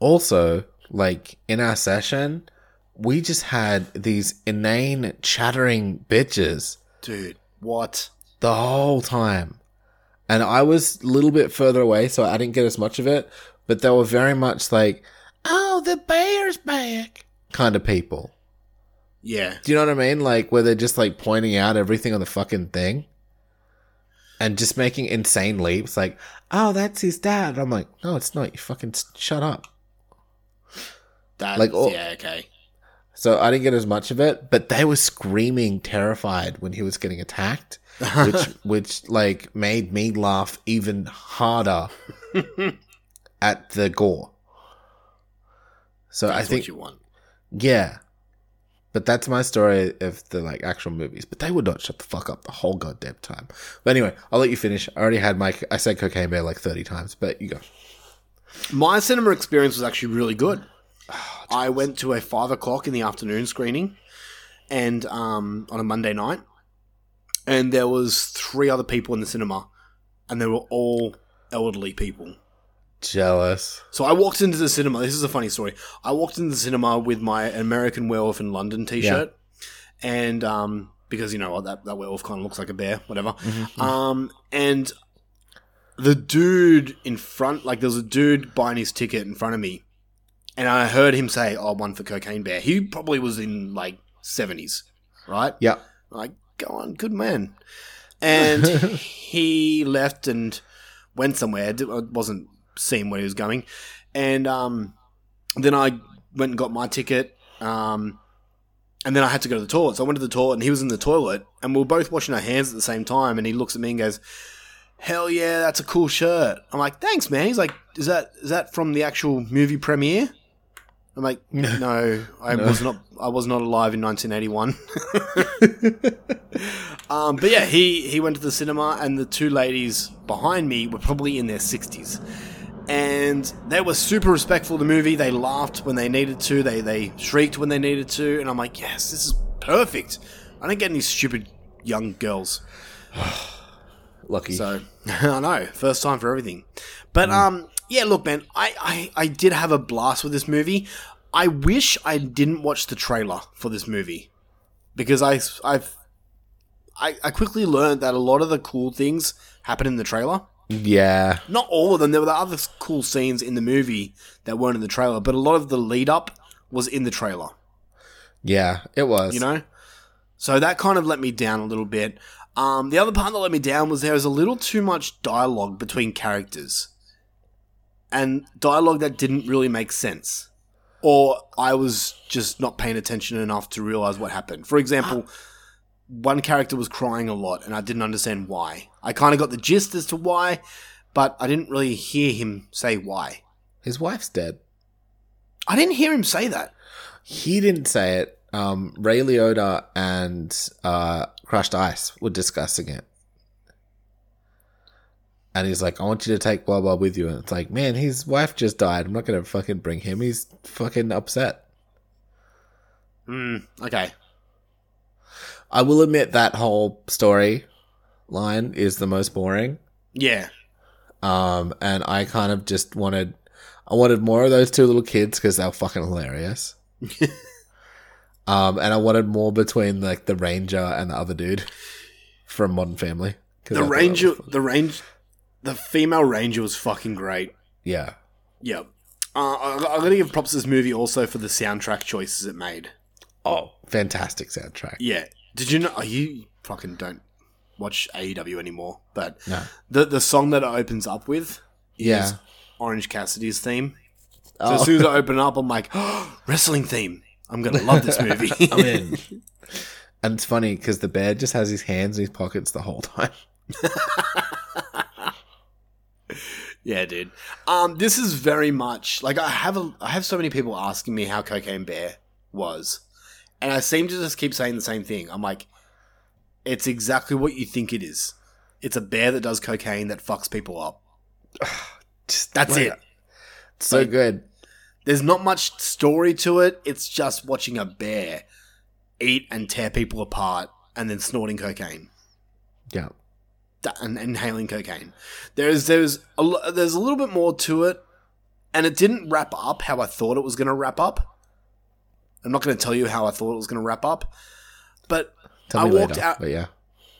also, like in our session, we just had these inane chattering bitches
Dude, what?
the whole time. And I was a little bit further away, so I didn't get as much of it. But they were very much like, oh, the bear's back kind of people.
Yeah.
Do you know what I mean? Like, where they're just like pointing out everything on the fucking thing and just making insane leaps. Like, oh, that's his dad. I'm like, no, it's not. You fucking shut up.
That,
Like, oh-
yeah, okay.
So I didn't get as much of it, but they were screaming terrified when he was getting attacked, which which like made me laugh even harder at the gore. So I think
what you want.
yeah. But that's my story of the like actual movies. But they would not shut the fuck up the whole goddamn time. But anyway, I'll let you finish. I already had my I said cocaine bear like thirty times, but you go.
My cinema experience was actually really good.
Oh,
I went to a five o'clock in the afternoon screening, and um, on a Monday night, and there was three other people in the cinema, and they were all elderly people.
Jealous.
So I walked into the cinema. This is a funny story. I walked into the cinema with my American Werewolf in London T-shirt, and um, because you know what that that werewolf kind of looks like a bear, whatever.
Mm-hmm,
Um, and the dude in front, like there was a dude buying his ticket in front of me, and I heard him say, "Oh, one for Cocaine Bear." He probably was in like seventies, right?
Yeah.
Like, go on, good man. And he left and went somewhere. I wasn't seeing where he was going. And um, then I went and got my ticket. Um, and then I had to go to the toilet. So I went to the toilet and he was in the toilet. And we were both washing our hands at the same time. And he looks at me and goes, Hell yeah, that's a cool shirt. I'm like, thanks, man. He's like, is that is that from the actual movie premiere? I'm like, no, I
No.
was not. I was not alive in 1981. um, but yeah, he he went to the cinema, and the two ladies behind me were probably in their 60s, and they were super respectful of the movie. They laughed when they needed to. They they shrieked when they needed to, and I'm like, yes, this is perfect. I don't get any stupid young girls.
Lucky.
So I know, first time for everything. But um, yeah, look, man, I, I I did have a blast with this movie. I wish I didn't watch the trailer for this movie because I I've I, I quickly learned that a lot of the cool things happen in the trailer.
Yeah.
Not all of them. There were the other cool scenes in the movie that weren't in the trailer, but a lot of the lead up was in the trailer.
Yeah, it was.
You know? So that kind of let me down a little bit. Um, the other part that let me down was there was a little too much dialogue between characters. And dialogue that didn't really make sense. Or I was just not paying attention enough to realize what happened. For example, one character was crying a lot and I didn't understand why. I kind of got the gist as to why, but I didn't really hear him say why.
His wife's dead.
I didn't hear him say that.
He didn't say it. Um, Ray Liotta and uh, Crushed Ice were discussing it. And he's like, I want you to take blah blah with you. And it's like, man, his wife just died. I'm not gonna fucking bring him. He's fucking upset.
Hmm, okay.
I will admit that whole story line is the most boring.
Yeah.
Um, and I kind of just wanted, I wanted more of those two little kids because they were fucking hilarious. um, and I wanted more between like the ranger and the other dude from Modern Family.
The ranger, the range, the female ranger was fucking great.
yeah,
Yeah. Uh, I, I'm gonna give props to this movie also for the soundtrack choices it made.
oh, fantastic soundtrack.
Yeah. Did you know? Oh, you fucking don't watch AEW anymore, but
No.
the the song that it opens up with is
Yeah.
Orange Cassidy's theme. So
Oh.
as soon as I open up, I'm like, wrestling theme. I'm gonna love this movie.
I'm in. And it's funny because the bear just has his hands in his pockets the whole time.
Yeah, dude. Um, this is very much like I have a I have so many people asking me how Cocaine Bear was, and I seem to just keep saying the same thing. I'm like, it's exactly what you think it is. It's a bear that does cocaine that fucks people up. That's it.
So
Like,
good.
There's not much story to it. It's just watching a bear eat and tear people apart and then snorting cocaine
Yeah.
And inhaling cocaine. There's there's a, there's a little bit more to it, and it didn't wrap up how I thought it was going to wrap up. I'm not going to tell you how I thought it was going to wrap up, but
Tell
I walked
later.
out.
But yeah.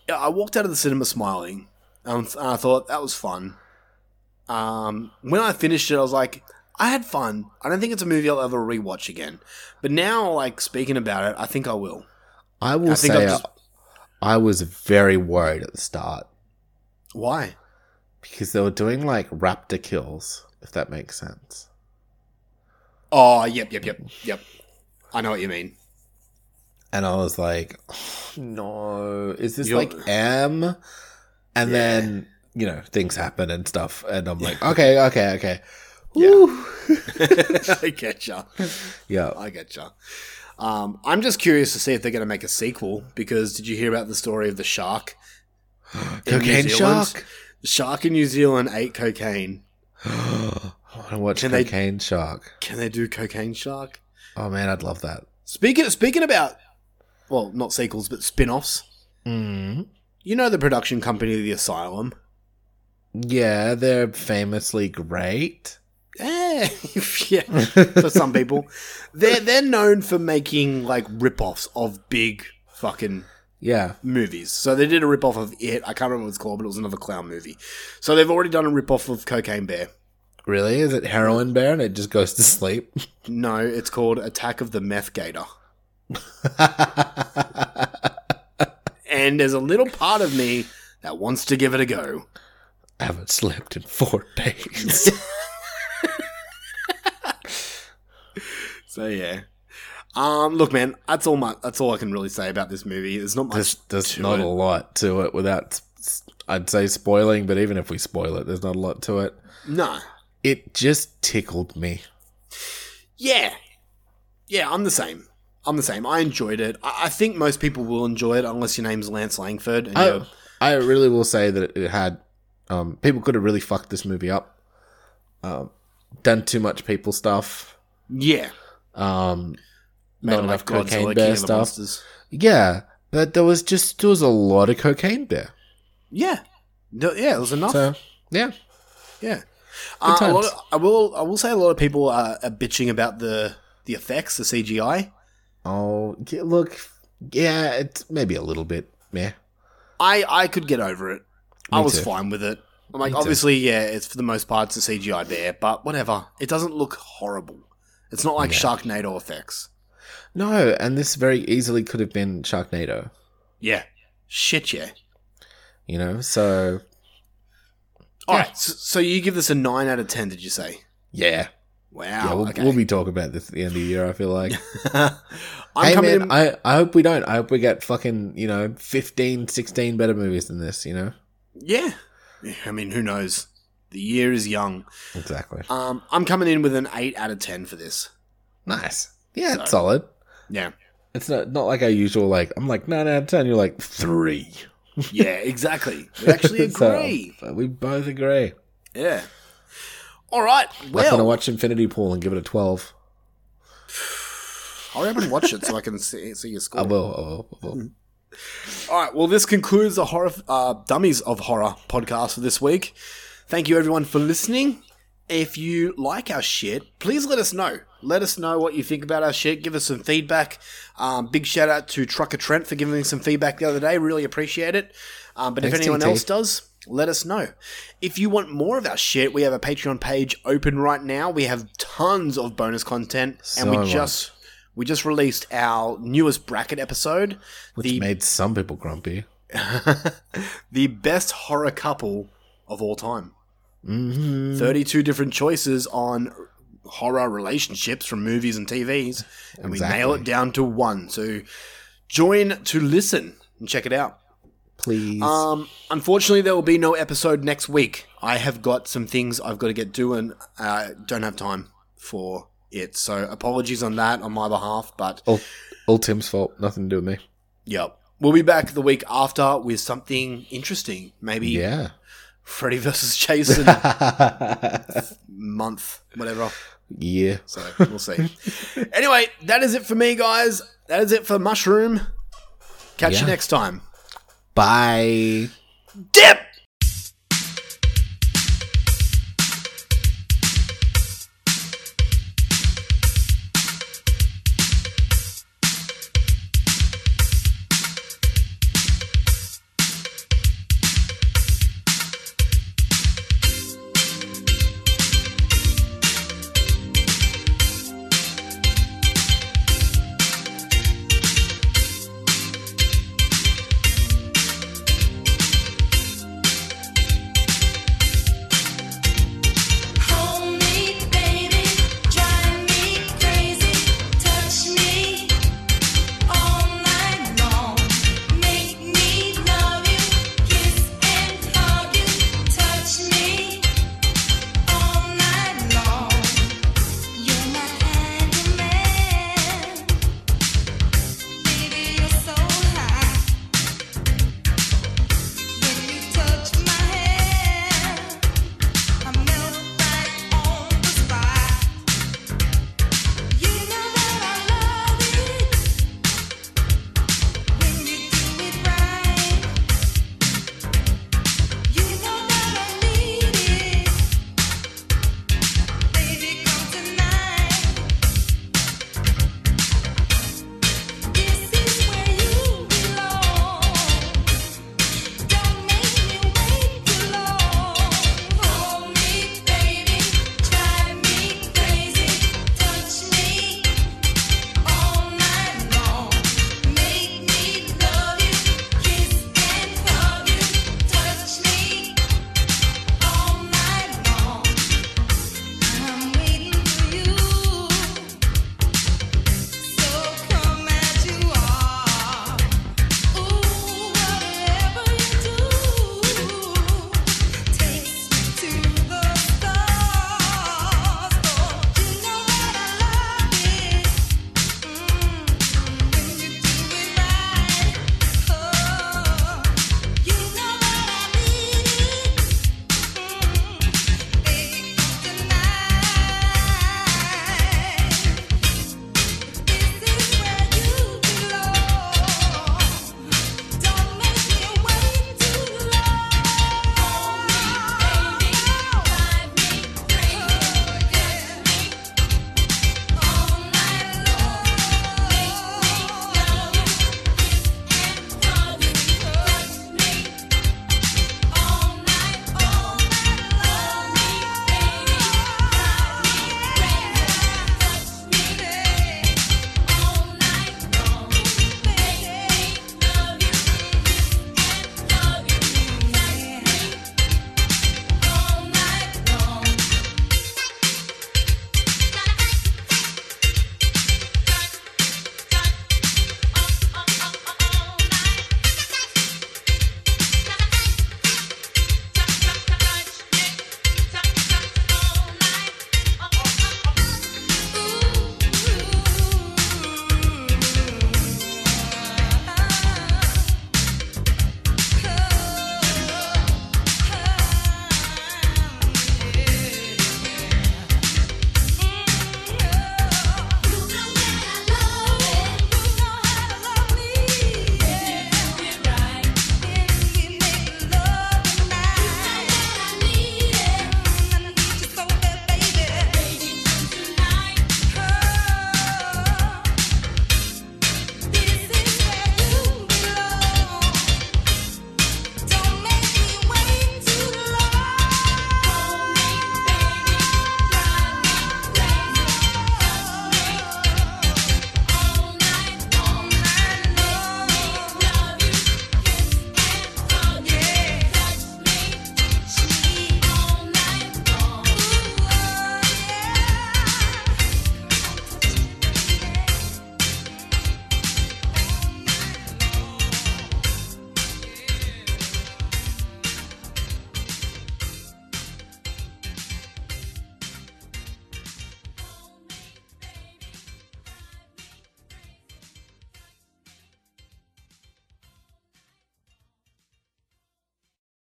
Yeah, I walked out of the cinema smiling, and I thought that was fun. Um, when I finished it, I was like, I had fun. I don't think it's a movie I'll ever rewatch again. But now, like speaking about it, I think I will.
I will
I think
say
just-
I was very worried at the start
Why?
because they were doing like raptor kills, if that makes sense.
Oh, yep, yep, yep, yep. I know what you mean.
And I was like, "Oh, no, is this
You're-
like M? And then, you know, things happen and stuff. And I'm like, okay, okay, okay.
I get ya.
Yeah.
I get ya. Um, I'm just curious to see if they're going to make a sequel because did you hear about the story of the shark?
Cocaine shark?
Shark in New Zealand ate cocaine.
I want to watch
Can they-
Cocaine Shark.
Can they do cocaine shark?
Oh man, I'd love that.
Speaking speaking about, well, not sequels but spin-offs.
Mm.
You know the production company, The Asylum.
Yeah, they're famously great.
Eh, yeah, for some people, they're they're known for making like rip-offs of big fucking
Yeah.
movies. So they did a rip-off of it. I can't remember what it's called, but it was another clown movie. So they've already done a rip-off of Cocaine Bear.
Really? Is it Heroin Bear and it just goes to sleep?
No, it's called Attack of the Meth Gator. and there's a little part of me that wants to give it a go.
I haven't slept in four days.
So yeah. Um, look, man, that's all my that's all I can really say about this movie. There's not much.
there's there's not
it.
a lot to it without, I'd say, spoiling, but even if we spoil it, there's not a lot to it.
No.
It just tickled me.
Yeah. Yeah, I'm the same. I'm the same. I enjoyed it. I, I think most people will enjoy it unless your name's Lance Langford. And
I, I really will say that it, had, um, people could have really fucked this movie up. Um, done too much people stuff.
yeah.
Um, not enough
like
cocaine
King
bear
the
stuff. Yeah, but there was just there was a lot of cocaine bear.
Yeah. No, yeah, it was enough.
So yeah,
Yeah. Uh, a lot of, I will. I will say a lot of people are, are bitching about the the effects, the CGI.
oh yeah, look, yeah, it's maybe a little bit. Yeah,
I I could get over it. I was
too.
fine with it. I'm like,
Me too.
obviously, yeah, it's for the most part it's a CGI bear, but whatever. It doesn't look horrible. It's not like Sharknado effects.
No, and this very easily could have been Sharknado.
Yeah. Shit, yeah.
You know, so
All right. So, so you give this a nine out of ten? Did you say?
yeah,
Wow.
yeah, we'll,
okay.
we'll be talking about this at the end of the year. I feel like.
I'm
hey
coming
man,
in.
I, I hope we don't. I hope we get fucking you know 15, 16 better movies than this. You know,
yeah. Yeah, I mean, who knows? The year is young.
exactly.
Um, I'm coming in with an eight out of ten for this.
Nice. Yeah,
So-
it's solid.
Yeah.
It's not not like our usual. Like I'm like nine out of ten. You're like three.
Yeah. Exactly. We actually
So,
agree.
we both agree.
yeah. All right.
Well, I'm gonna watch Infinity Pool and give it a twelve.
I'll and watch it so I can see, see your score.
I will. I will. I will.
All right. Well, this concludes the horror uh, dummies of horror podcast for this week. Thank you everyone for listening. If you like our shit, please let us know. Let us know what you think about our shit. Give us some feedback. Um, big shout out to Trucker Trent for giving me some feedback the other day. Really appreciate it. Um, but if anyone
TT.
else does, let us know. If you want more of our shit, we have a Patreon page open right now. We have tons of bonus content, and we
So
just we just released our newest bracket episode,
Which
the
made some people grumpy.
the best horror couple of all time.
Mm-hmm.
32 different choices on horror relationships from movies and TVs, and we nail it down to one. So join to listen and check it out.
Please.
Um, unfortunately, there will be no episode next week. I have got some things I've got to get doing. I don't have time for it, so apologies on that on my behalf. But
all, all Tim's fault. Nothing to do with me.
Yep. We'll be back the week after with something interesting. Maybe
Yeah.
Freddy versus Jason month, whatever.
Yeah.
So we'll see. anyway, that is it for me, guys. That is it for Mushroom. Catch
Yeah.
you next time.
Bye.
Dip!